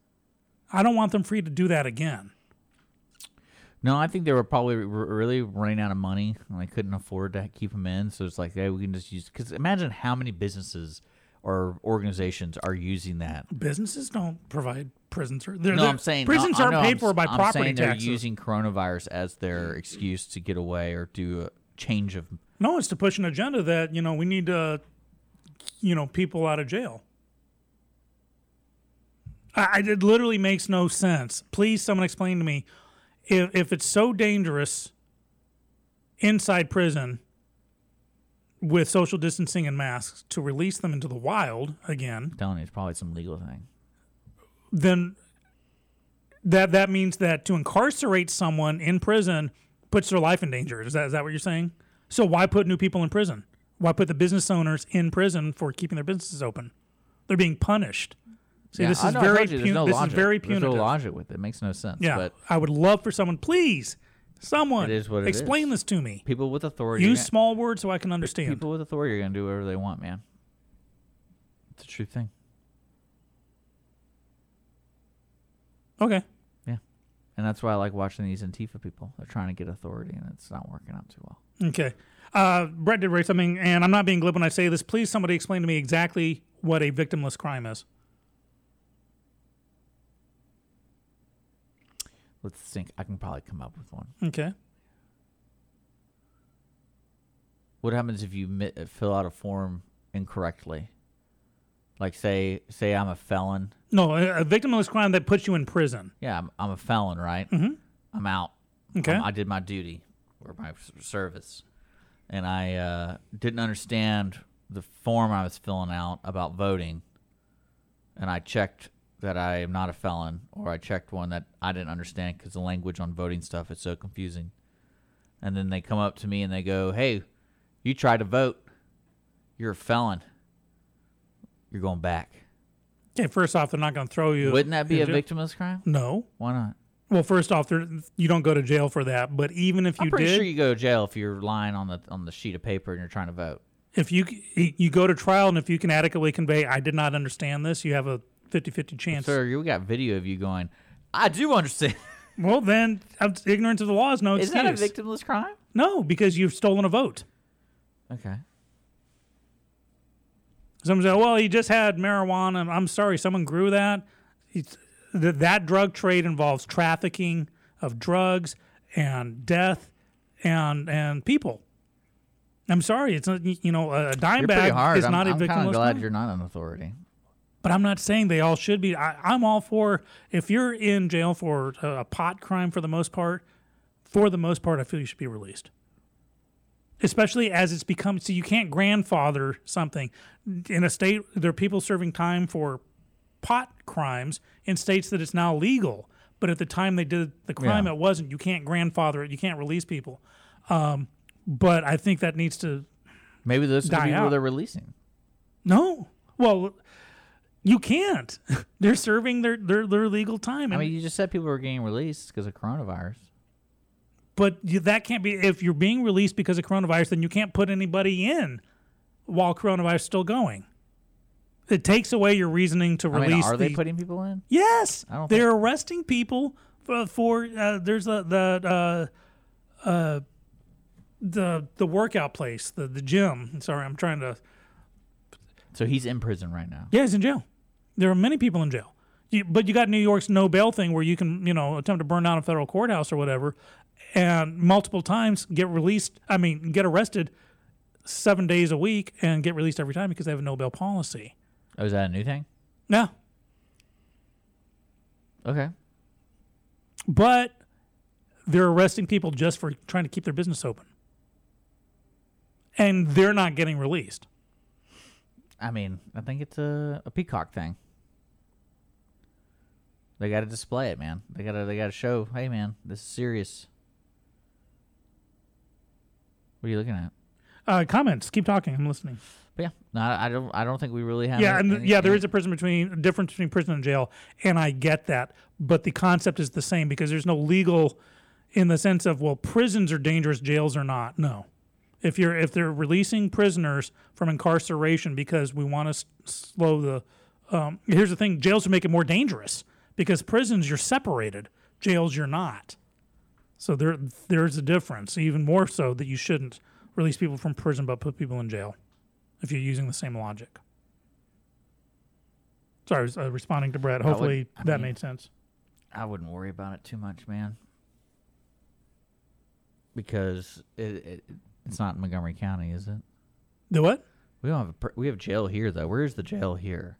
I don't want them free to do that again. No, I think they were probably r- really running out of money and they couldn't afford to keep them in. So it's like, hey, we can just use. Because imagine how many businesses or organizations are using that. Businesses don't provide prisons. They're, No, they're- I'm saying prisons aren't paid I'm for by I'm property saying they're using coronavirus as their excuse to get away or do a change of. No, it's to push an agenda that you know we need to, you know, people out of jail. I, it literally makes no sense. Please, someone explain to me if if it's so dangerous inside prison with social distancing and masks to release them into the wild again, I'm telling you, it's probably some legal thing. then that that means that to incarcerate someone in prison puts their life in danger. Is that is that what you're saying? So why put new people in prison? Why put the business owners in prison for keeping their businesses open? They're being punished. See, Yeah, this is know, very you, pun- no this logic. is very There's punitive. no logic with it. It makes no sense. yeah, But I would love for someone, please, someone, It is what explain is. this to me. people with authority. Use gonna- small words so I can understand. People with authority are going to do whatever they want, man. It's a true thing. okay. Yeah. And that's why I like watching these Antifa people. They're trying to get authority, and it's not working out too well. Okay. Uh, Brett did raise something, and I'm not being glib when I say this. Please, somebody explain to me exactly what a victimless crime is. Let's think. I can probably come up with one. Okay. What happens if you mi- fill out a form incorrectly? Like say say I'm a felon. No, a, a victimless crime that puts you in prison. Yeah, I'm, I'm a felon, right? Mm-hmm. I'm out. Okay. Um, I did my duty or my s- service, and I uh, didn't understand the form I was filling out about voting, and I checked that I am not a felon, or I checked one that I didn't understand because the language on voting stuff is so confusing. And then they come up to me and they go, "Hey, you tried to vote. You're a felon. You're going back." Okay, first off, they're not going to throw you. Wouldn't that be a jail. victimless crime? No. Why not? Well, first off, you don't go to jail for that. But even if you I'm pretty did, sure you go to jail if you're lying on the on the sheet of paper and you're trying to vote. if you you go to trial and if you can adequately convey, I did not understand this, you have a 50-50 chance. Sir, you got video of you going. I do understand. Well, then uh, ignorance of the law is no Is excuse. that a victimless crime? No, because you've stolen a vote. Okay. Someone said, "Well, he just had marijuana." I'm sorry, someone grew that. It's, that that drug trade involves trafficking of drugs and death and and people. I'm sorry, it's not you know a dime You're bag hard. is I'm, not a I'm kind victimless of glad crime. you're not an authority. But I'm not saying they all should be. I, I'm all for if you're in jail for a, a pot crime for the most part. For the most part, I feel you should be released. Especially as it's become so you can't grandfather something in a state. There are people serving time for pot crimes in states that it's now legal. But at the time they did the crime, Yeah. it wasn't. You can't grandfather it. You can't release people. Um, but I think that needs to Maybe the people they're releasing. no. Well, you can't. They're serving their, their, their legal time. I mean, you just said people were getting released because of coronavirus. but you, that can't be. If you're being released because of coronavirus, then you can't put anybody in while coronavirus is still going. It takes away your reasoning to I release. mean, are they the- putting people in? Yes, I don't they're arresting people for, for uh, there's the the uh, uh, the the workout place, the the gym. Sorry, I'm trying to. So he's in prison right now. Yeah, he's in jail. There are many people in jail. You, but you got New York's no bail thing where you can, you know, attempt to burn down a federal courthouse or whatever, and multiple times get released. I mean, get arrested seven days a week and get released every time because they have a no bail policy. Oh, is that a new thing? No. Okay. but they're arresting people just for trying to keep their business open, and they're not getting released. I mean, I think it's a, a peacock thing. They got to display it, man. They got to they got to show, hey, man, this is serious. What are you looking at? Uh, comments. Keep talking. I'm listening. But yeah, no, I don't. I don't think we really have. Yeah, any- and yeah, there is a prison between a difference between prison and jail, and I get that, but the concept is the same because there's no legal, in the sense of well, prisons are dangerous, jails are not. No, if you're if they're releasing prisoners from incarceration because we want to s- slow the, um, here's the thing: jails are make it more dangerous because prisons you're separated, jails you're not. So there there's a difference, even more so that you shouldn't release people from prison but put people in jail if you're using the same logic. Sorry, I was uh, responding to Brett. would- Hopefully I that mean- made sense. I wouldn't worry about it too much, man. Because it, it it's not in Montgomery County, is it? The what? We don't have a we have jail here though. Where's the jail here?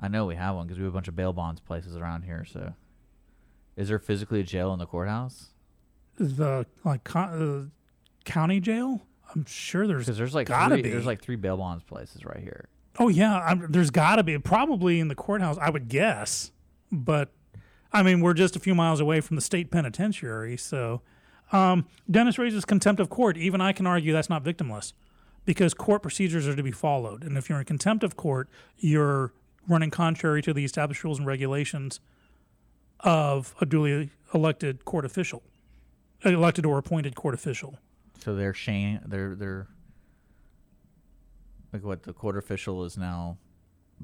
I know we have one because we have a bunch of bail bonds places around here. So, is there physically a jail in the courthouse? The like co- uh, county jail? I'm sure there's. Because there's like gotta three, be. there's like three bail bonds places right here. Oh yeah, I'm, there's got to be. Probably in the courthouse, I would guess. But I mean, we're just a few miles away from the state penitentiary, so. Um, Dennis raises contempt of court. Even I can argue that's not victimless, because court procedures are to be followed. And if you're in contempt of court, you're running contrary to the established rules and regulations of a duly elected court official, elected or appointed court official. So they're shame. They're they're like what the court official is now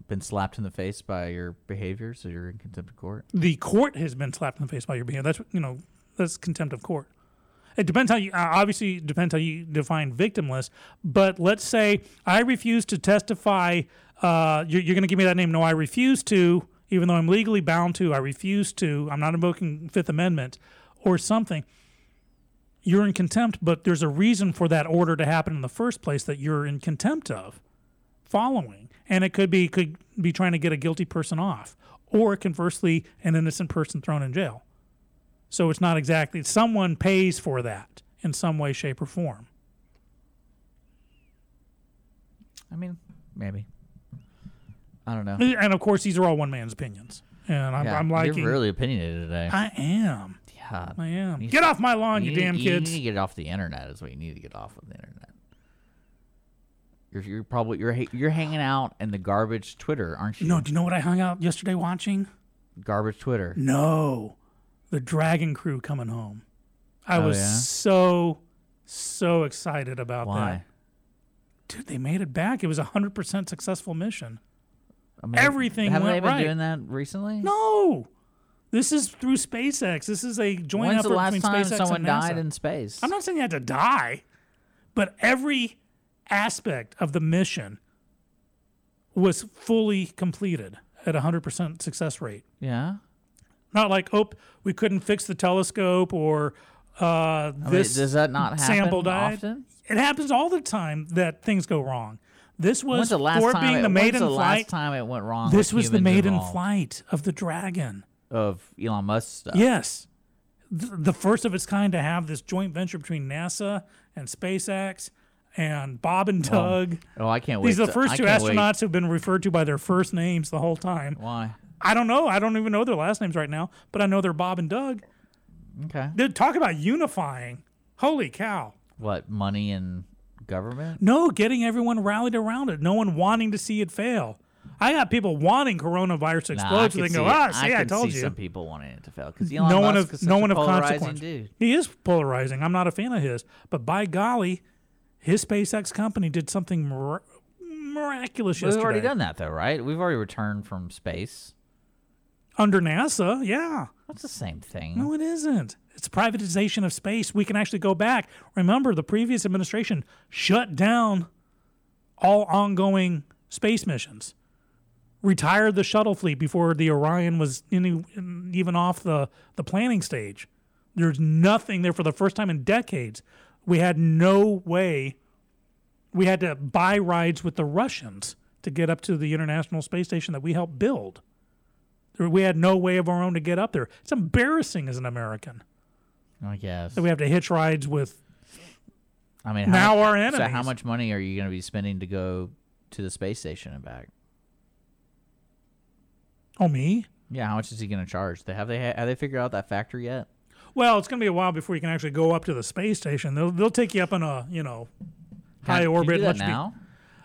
been slapped in the face by your behavior, so you're in contempt of court. the court has been slapped in the face by your behavior. That's you know that's contempt of court. It depends how you uh, obviously it depends how you define victimless. But let's say I refuse to testify. Uh, you're, you're going to give me that name? No, I refuse to. Even though I'm legally bound to, I refuse to. I'm not invoking Fifth Amendment or something. You're in contempt, but there's a reason for that order to happen in the first place that you're in contempt of following, and it could be could be trying to get a guilty person off, or conversely, an innocent person thrown in jail. So it's not exactly someone pays for that in some way, shape, or form. I mean, maybe. I don't know. And of course, these are all one man's opinions, and I'm, Yeah, I'm liking. you're really opinionated today. I am. yeah, I am. You Get off my lawn, you, need- damn kids. You need to get off the internet. Is what you need to get off of the internet. You're, you're probably you're you're hanging out in the garbage Twitter, aren't you? no, do you know what I hung out yesterday watching? garbage Twitter. No, the Dragon Crew coming home. I Oh, was yeah? so so excited about that. Why? Dude, they made it back. It was a hundred percent successful mission. I mean, Everything Haven't went they been right. doing that recently? No, this is through SpaceX. This is a joint When's effort the last between time SpaceX someone and NASA. died in space? I'm not saying you had to die, but every aspect of the mission was fully completed at hundred percent success rate. yeah. Not like, oh, we couldn't fix the telescope or uh, I mean, this does that not happen sample died. often? It happens all the time that things go wrong. This was the last for time? being it, the maiden the flight. last time it went wrong? This was the maiden involved flight of the Dragon. of Elon Musk stuff. Yes. Th- The first of its kind to have this joint venture between NASA and SpaceX and Bob and Doug. Oh, I can't wait. These are the first I two can't wait. astronauts who've been referred to by their first names the whole time. Why? I don't know. I don't even know their last names right now, but I know they're Bob and Doug. Okay. They talk about unifying. Holy cow. What money and government? No, getting everyone rallied around it. No one wanting to see it fail. I got people wanting coronavirus to explode, I so they go, ah, see, I, could told see you. some people wanting it to fail because Elon no Musk one is of such no one of consequence. dude. He is polarizing. I'm not a fan of his, but by golly, his SpaceX company did something mir- miraculous We've already done that though, right? We've already returned from space. under NASA. Yeah, That's the same thing. no, it isn't. It's privatization of space. We can actually go back. Remember, the previous administration shut down all ongoing space missions, retired the shuttle fleet before the Orion was any, even off the, the planning stage. There's nothing there for the first time in decades. We had no way. We had to buy rides with the Russians to get up to the International Space Station that we helped build. We had no way of our own to get up there. It's embarrassing as an American I guess. that we have to hitch rides with I mean, how now our So how much money are you going to be spending to go to the space station and back? Oh, me? Yeah, how much is he going to charge? They have they have they figured out that factor yet? Well, it's going to be a while before you can actually go up to the space station. They'll they'll take you up in a you know high Can- can you orbit. do that much be- now.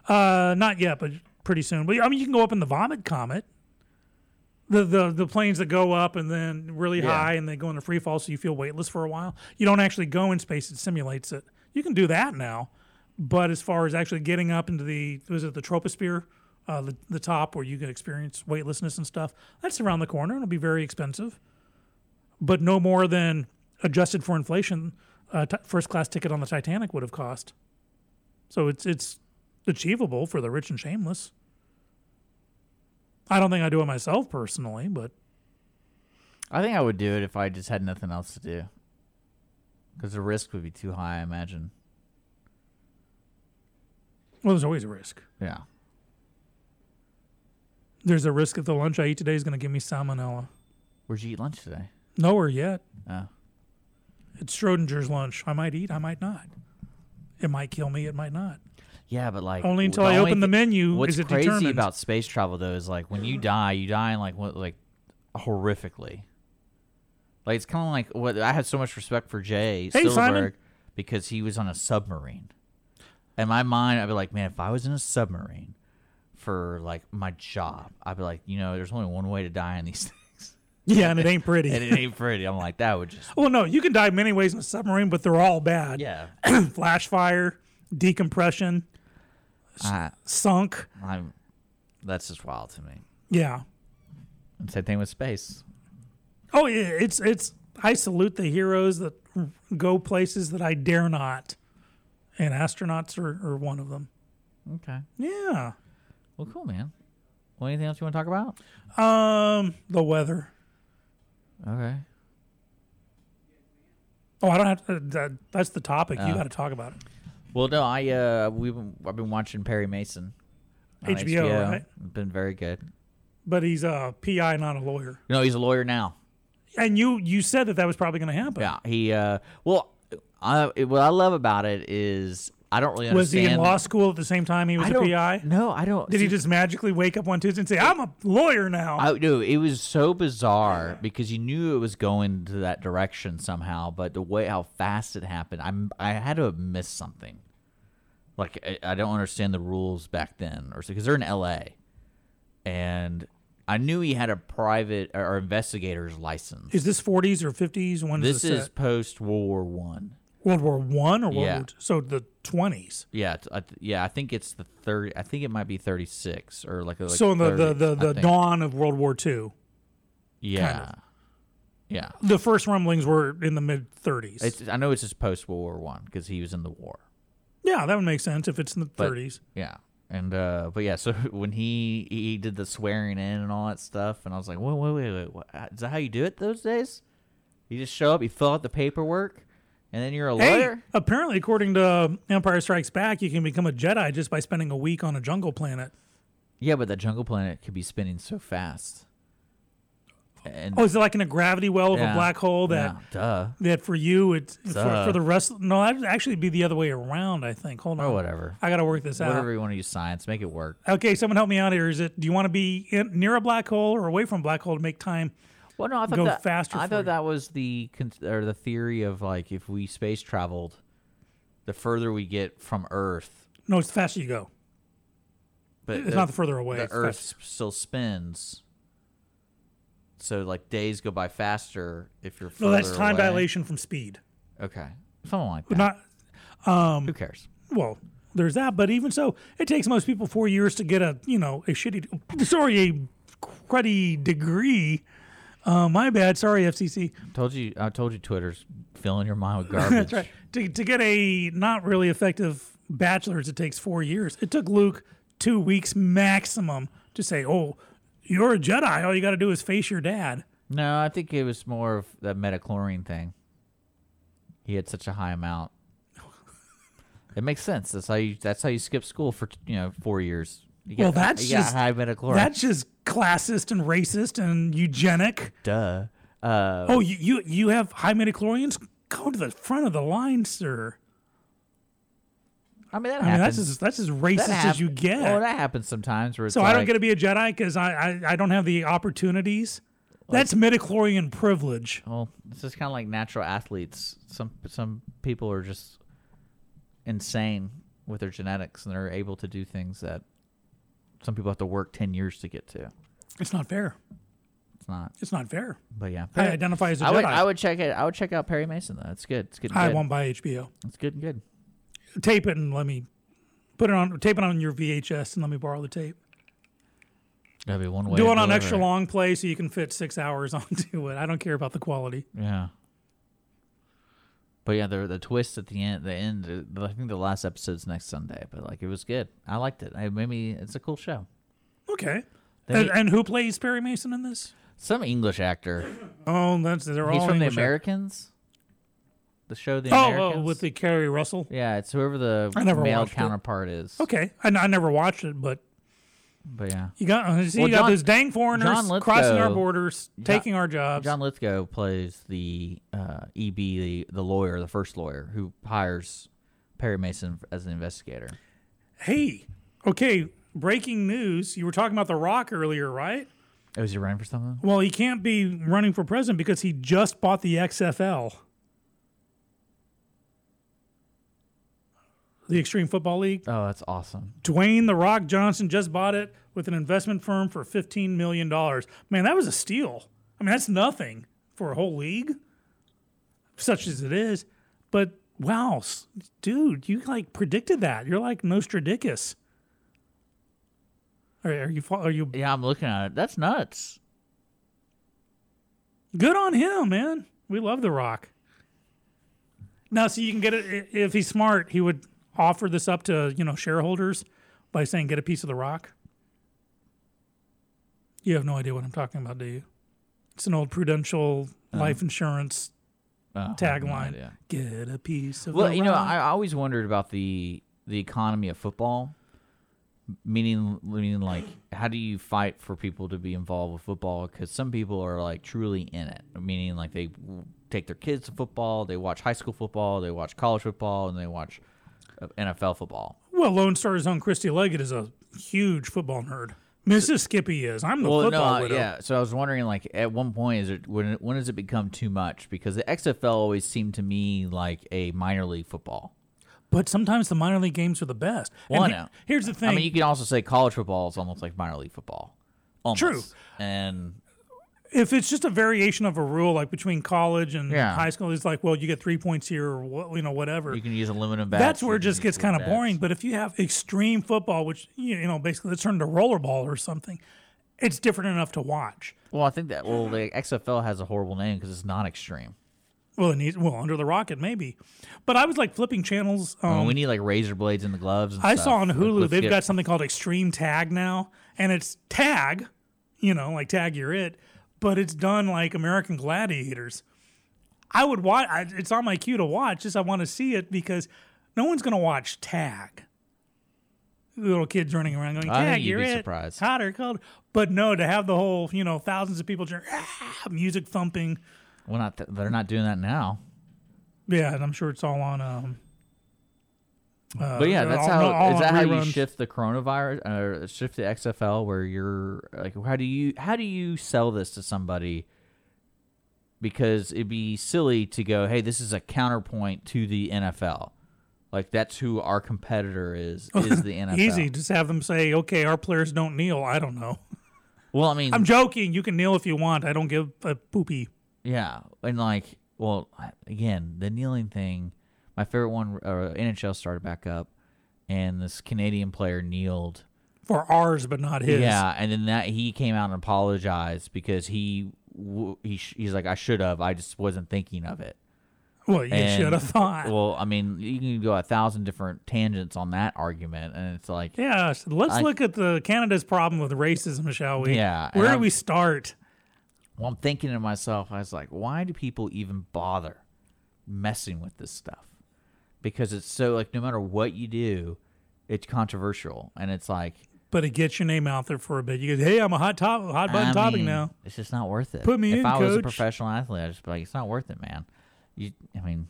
uh, not yet, but pretty soon. But I mean, you can go up in the Vomit Comet. The, the the planes that go up and then really Yeah. high and they go into free fall, so you feel weightless for a while. You don't actually go in space; it simulates it. You can do that now, but as far as actually getting up into the was it the troposphere, uh, the the top where you can experience weightlessness and stuff, that's around the corner. It'll be very expensive, but no more than adjusted for inflation, a t- first class ticket on the Titanic would have cost. So it's it's achievable for the rich and shameless. I don't think I do it myself personally, but I think I would do it if I just had nothing else to do. Because the risk would be too high, I imagine. well, there's always a risk. Yeah. There's a risk that the lunch I eat today is going to give me salmonella. Where'd you eat lunch today? Nowhere yet. Oh. It's Schrodinger's lunch. I might eat. I might not. It might kill me. It might not. Yeah, but like Only until I only open the menu What's is it crazy determined. about space travel though is like when you die, you die in like what like horrifically. Like it's kind of like what I had so much respect for Jay Hey, Simon. Silverberg because he was on a submarine. In my mind, I'd be like, man, if I was in a submarine for like my job, I'd be like, you know, there's only one way to die in these things, Yeah, and it ain't pretty. and it ain't pretty. I'm like, that would just well, no, you can die many ways in a submarine, but they're all bad. yeah. Flash fire, decompression, I, sunk. I'm That's just wild to me. Yeah. And same thing with space. Oh yeah, it's it's. I salute the heroes that go places that I dare not, and astronauts are, are one of them. Okay. Yeah. Well, cool, man. Well, anything else you want to talk about? Um, the weather. Okay. Oh, I don't have to. That, that's the topic. you Oh. got to talk about it. Well, no, I uh, we've been, I've been watching Perry Mason. on HBO, right? Been very good. But he's a PI, not a lawyer. No, he's a lawyer now. And you you said that that was probably going to happen. Yeah, he. Uh, well, I, what I love about it is I don't really understand. Was he in law school at the same time he was I a don't- PI? No, I don't. Did he see- just magically wake up one Tuesday and say, "I'm a lawyer now"? I no, it was so bizarre because you knew it was going to that direction somehow, but the way how fast it happened, I'm I had to have missed something. Like I, I don't understand the rules back then, or because they're in L.A. and I knew he had a private or investigator's license. is this 40s or 50s? When this is this is set? post World War One. World War One or World Yeah. War Two? So the 20s. Yeah, I th- yeah, I think it's the third. I think it might be thirty six or like, like so in the, the, 30s, the, the think. dawn of World War Two. Yeah, yeah. The first rumblings were in the mid 30s. I know it's just post World War One because he was in the war. yeah, that would make sense if it's in the But- 30s. Yeah. And uh but yeah, so when he he did the swearing in and all that stuff, and I was like, wait, wait, wait, wait, what, is that how you do it those days? You just show up, you fill out the paperwork, and then you're a Hey, lawyer. apparently, according to um, Empire Strikes Back, you can become a Jedi just by spending a week on a jungle planet. Yeah, but that jungle planet could be spinning so fast. And Oh, is it like in a gravity well of yeah, a black hole that yeah, duh that for you it's for, for the rest? No, that'd actually be the other way around. I think. Hold on, or whatever. I got to work this out. Whatever you want to use science, make it work. Okay, someone help me out here. Is it? Do you want to be in, near a black hole or away from a black hole to make time? Well, no, I thought Go that, faster I thought you. that was the con- or the theory of like if we space traveled, the further we get from Earth, No, it's the faster you go. but It's not the further away. the Earth faster. still spins. So like days go by faster if you're. No, that's time away. dilation from speed. Okay, something like that. But not um, Who cares? well. There's that, but even so, it takes most people four years to get a you know a shitty, sorry, a cruddy degree. Uh, my bad. Sorry, FCC. Told you. I told you. Twitter's filling your mind with garbage. That's right. To, to get a not really effective bachelor's, it takes four years. It took Luke two weeks maximum to say, "Oh, you're a Jedi. All you got to do is face your dad." No, I think it was more of that midichlorian thing. He had such a high amount. It makes sense. That's how you. That's how you skip school for you know four years. You Well, that's just- high midichlorian. That's just classist and racist and eugenic. duh. Uh, Oh, you you, you have high midichlorians? Go to the front of the line, sir. I mean that I mean, happens. that's as that's as racist as you get. Oh, that happens sometimes. Where it's so I don't get to be a Jedi because I, I I don't have the opportunities. That's midichlorian privilege. Well, it's just kind of like natural athletes. Some some people are just insane with their genetics, and they're able to do things that some people have to work ten years to get to. It's not fair. It's not, It's not fair. but yeah. I identify as a I Jedi. would I would check it. I would check out Perry Mason though. It's good. It's good. and I good. won't buy HBO. It's good and good. Tape it and let me put it on. Tape it on your VHS and let me borrow the tape. That'd be one way. Do it on extra long play so you can fit six hours onto it. I don't care about the quality. Yeah. But yeah, the the twist at the end, the end. uh, I think the last episode's next Sunday, but like it was good. I liked it. I maybe it's a cool show. Okay. Then And, and who plays Perry Mason in this? Some English actor. Oh, that's they're He's all from English the. Americans. The show The Oh, Americans. oh, with the Keri Russell. yeah, it's whoever the male counterpart is. Okay, I, I never watched it, but But yeah, you got uh, see, Well, you got John- those dang foreigners Lithgow- crossing our borders, taking our jobs. John Lithgow plays the uh, EB, the the lawyer, the first lawyer who hires Perry Mason as an investigator. hey, okay, breaking news. You were talking about The Rock earlier, right? Oh, is he running for something? Well, he can't be running for president because he just bought the XFL, the Extreme Football League. Oh, that's awesome. Dwayne The Rock Johnson just bought it with an investment firm for $15 million. Man, that was a steal. I mean, that's nothing for a whole league, such as it is. But wow, dude, you like predicted that. You're like Nostradicus. Are, are you? Are you Yeah, I'm looking at it. That's nuts. good on him, man? We love The Rock. Now, so you can get it if he's smart. He would offer this up to you know shareholders by saying, "Get a piece of The Rock." You have no idea what I'm talking about, do you? It's an old Prudential uh-huh. life insurance uh, I have no tagline. Get a piece of Well, you know, Rock." I I always wondered about the the economy of football. Meaning, meaning, like, how do you fight for people to be involved with football? Because some people are like truly in it. Meaning, like, they take their kids to football, they watch high school football, they watch college football, and they watch uh, NFL football. Well, Lone Star's own Christy Leggett is a huge football nerd. Mrs. Skippy is. I'm the football no, widow. yeah. So I was wondering, like, at one point, is it when when does it become too much? Because the XFL always seemed to me like a minor league football. But sometimes the minor league games are the best. Well, And I he- Here's the thing. I mean, you can also say college football is almost like minor league football. Almost. True. And if it's just a variation of a rule, like between college and Yeah. high school, it's like, well, you get three points here, or what, you know, whatever. you can use aluminum bats. That's where it just gets kind of boring. But if you have extreme football, which you you know, basically let's turn to rollerball or something, it's different enough to watch. Well, I think that well, the XFL has a horrible name because it's not extreme. Well, it needs well under the rocket maybe, but I was like flipping channels. Um, Well, we need like razor blades in the gloves. And I stuff. saw on Hulu they've get- got something called Extreme Tag now, and it's tag, you know, like tag you're it, but it's done like American Gladiators. I would watch. I, it's on my queue to watch. Just I want to see it because no one's gonna watch tag. Little kids running around going I think tag, you'd you're be it, surprised. hotter, cold. But no, to have the whole you know thousands of people cheering, ah, music thumping. Well, not th- they're not doing that now. Yeah, and I'm sure it's all on. Um, uh, But yeah, that's all- how all is that how you shift the coronavirus or shift the XFL where you're like how do you how do you sell this to somebody? Because it'd be silly to go, hey, this is a counterpoint to the NFL. Like that's who our competitor is is the NFL. Easy. Just have them say, okay, our players don't kneel. I don't know. Well, I mean, I'm joking. You can kneel if you want. I don't give a poopy. Yeah, and like, well, again, the kneeling thing. My favorite one, uh, NHL started back up, and this Canadian player kneeled. For ours, but not his. Yeah, and then that he came out and apologized because he he he's like, I should have, I just wasn't thinking of it. Well, you And- should have thought. Well, I mean, you can go a thousand different tangents on that argument, and it's like, yeah. let's I- look at the Canada's problem with racism, shall we? Yeah, Where do I'm- we start? well, I'm thinking to myself, I was like, why do people even bother messing with this stuff? Because it's so like, no matter what you do, it's controversial, and it's like, But it gets your name out there for a bit. You go, hey, I'm a hot top, hot button I topic mean, now. It's just not worth it. Put me if in, I was a professional athlete, I'd just be like, it's not worth it, man. You, I mean,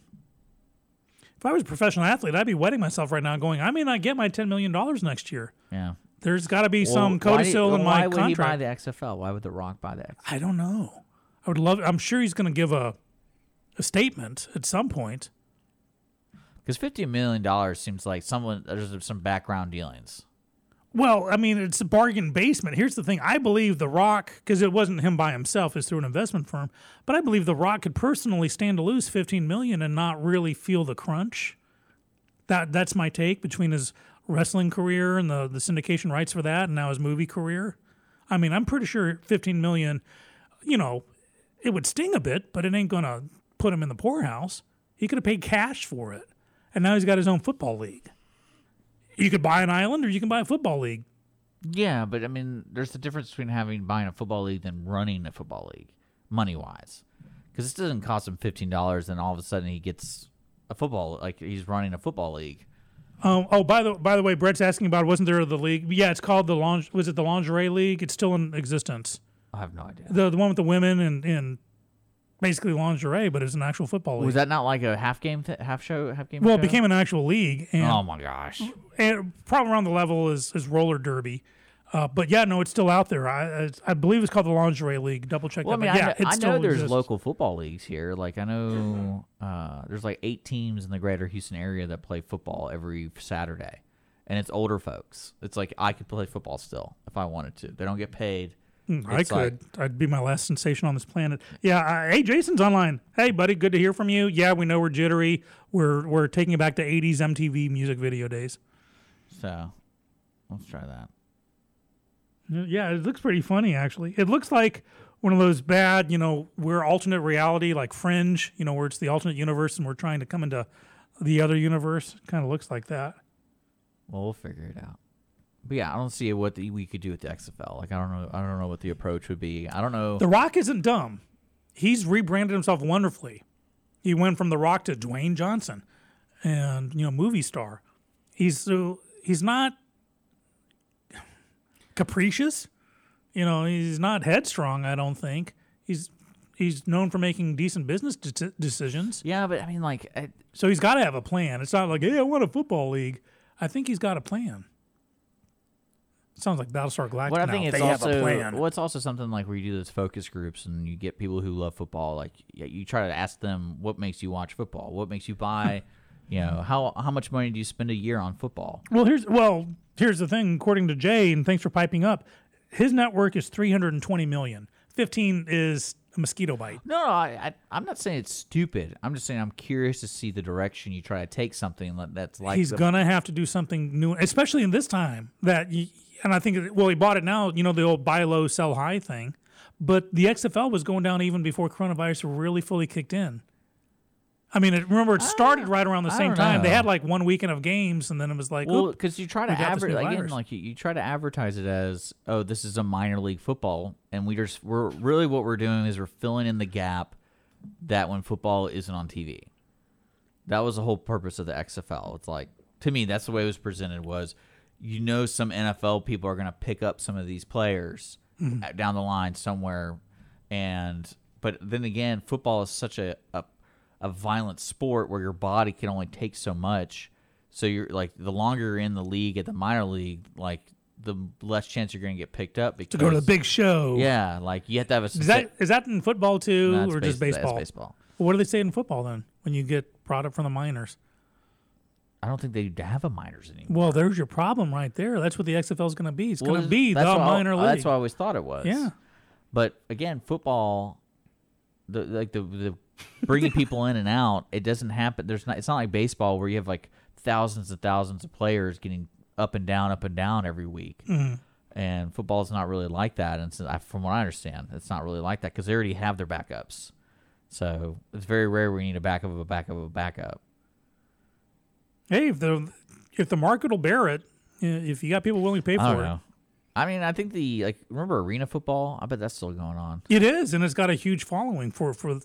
If I was a professional athlete, I'd be wetting myself right now, going, I may not get my ten million dollars next year. yeah. There's got to be Well, some why codicil in why my would he buy contract. the XFL? Why would The Rock buy the XFL? I don't know. I would love. I'm sure he's going to give a a statement at some point. Because fifty million dollars seems like someone there's some background dealings. Well, I mean, it's a bargain basement. Here's the thing: I believe The Rock, because it wasn't him by himself; it's through an investment firm. But I believe The Rock could personally stand to lose 15 million and not really feel the crunch. That that's my take between his wrestling career and the the syndication rights for that, and now his movie career. I mean, I'm pretty sure 15 million. You know, it would sting a bit, but it ain't gonna put him in the poorhouse. He could have paid cash for it, and now he's got his own football league. You could buy an island, or you can buy a football league. Yeah, but I mean, there's a difference between having buying a football league than running a football league, money wise. Because this doesn't cost him fifteen dollars, and all of a sudden he gets a football like he's running a football league. Um, oh, by the by the way, Brett's asking about wasn't there the league? Yeah, it's called the linge, was it the lingerie league? It's still in existence. I have no idea. The the one with the women and and basically lingerie, but it's an actual football league. Was that not like a half game, th- half show, half game? well, it became an actual league, and, Oh my gosh! and probably around the level is is roller derby. Uh, but yeah, no, it's still out there. I I, I believe it's called the lingerie league. Double check Well, I mean, yeah, I know, it I still know there's exists. local football leagues here. Like I know uh, there's like eight teams in the greater Houston area that play football every Saturday, and it's older folks. It's like I could play football still if I wanted to. They don't get paid. Mm, I it's like- could. I'd be my last sensation on this planet. Yeah. Uh, hey, Jason's online. Hey, buddy. Good to hear from you. Yeah, we know we're jittery. We're we're taking it back to '80s MTV music video days. So let's try that. Yeah, it looks pretty funny actually. It looks like one of those bad, you know, we're alternate reality like Fringe, you know, where it's the alternate universe and we're trying to come into the other universe. Kind of looks like that. Well, we'll figure it out. But yeah, I don't see what the, we could do with the XFL. Like I don't know. I don't know what the approach would be. I don't know. The Rock isn't dumb. He's rebranded himself wonderfully. He went from The Rock to Dwayne Johnson, and you know, movie star. He's so he's not capricious. You know, he's not headstrong. I don't think he's he's known for making decent business de- decisions. yeah, but I mean, like, I, So he's got to have a plan. It's not like, hey, I want a football league. I think he's got a plan. Sounds like Battlestar Galactica. What I now. think it's they also well, it's also something like where you do those focus groups and you get people who love football. Like yeah, you try to ask them what makes you watch football, what makes you buy, you know, how how much money do you spend a year on football? Well, here's well, here's the thing. According to Jay, and thanks for piping up, his network is 320 million. 15 is a mosquito bite. No, I, I I'm not saying it's stupid. I'm just saying I'm curious to see the direction you try to take something that- that's like He's the- gonna have to do something new, especially in this time. That y and I think well, he bought it now. You know the old buy low, sell high thing. But the XFL was going down even before coronavirus really fully kicked in. I mean, it, remember it started oh, right around the same time. They had like one weekend of games, and then it was like, Well, because you try to advertise again, like you, you try to advertise it as, oh, this is a minor league football, and we just we're really what we're doing is we're filling in the gap that when football isn't on TV. That was the whole purpose of the XFL. It's like to me, that's the way it was presented. Was you know some NFL people are going to pick up some of these players Mm-hmm. down the line somewhere, and but then again, football is such a, a a violent sport where your body can only take so much. So you're like the longer you're in the league at the minor league, like the less chance you're going to get picked up because to go to the big show. Yeah, like you have to have a. Is that is that in football too, No, or just base- that's baseball? baseball. Well, what do they say in football then when you get brought up from the minors? I don't think they have a minors anymore. Well, there's your problem right there. That's what the XFL is going to be. It's going to be the I- minor league. That's what I always thought it was. Yeah. But again, football, the like the the bringing people in and out, it doesn't happen. There's not. It's not like baseball where you have like thousands and thousands of players getting up and down, up and down every week. Mm-hmm. And football is not really like that. And so I, from what I understand, it's not really like that because they already have their backups. So it's very rare we need a backup of a backup of a backup. Hey, if the if the market will bear it, if you got people willing to pay I don't for it. I mean, I think the like remember arena football. I bet that's still going on. it is, and it's got a huge following for for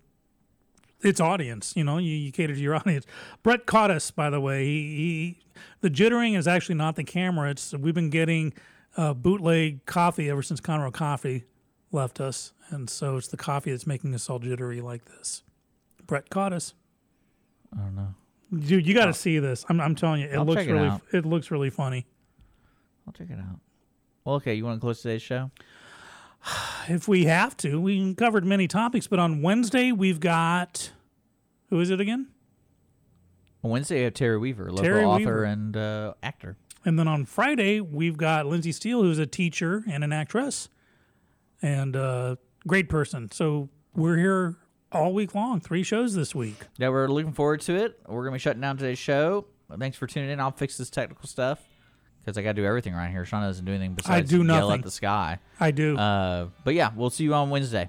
its audience. You know, you, you cater to your audience. Brett caught us, by the way. He, he the jittering is actually not the camera. It's we've been getting uh, bootleg coffee ever since Conroe Coffee left us, and so it's the coffee that's making us all jittery like this. Brett caught us. I don't know. Dude, you got to see this. I'm, I'm telling you, it I'll looks check it really, out. it looks really funny. I'll check it out. Well, okay. You want to close today's show? If we have to, we covered many topics, but on Wednesday we've got who is it again? On Wednesday, we have Terry Weaver, local Terry author Weaver. and uh, actor. And then on Friday we've got Lindsay Steele, who's a teacher and an actress, and uh, great person. So we're here all week long, three shows this week. Yeah, we're looking forward to it. We're gonna be shutting down today's show. Thanks for tuning in. I'll fix this technical stuff because I got to do everything around here. Sean doesn't do anything besides I do yell nothing. at the sky. I do. Uh, but yeah, we'll see you on Wednesday.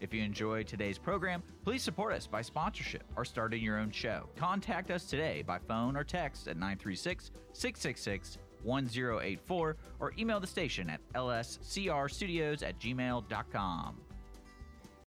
If you enjoyed today's program, please support us by sponsorship or starting your own show. Contact us today by phone or text at 936 666 1084 or email the station at lscrstudios at gmail.com.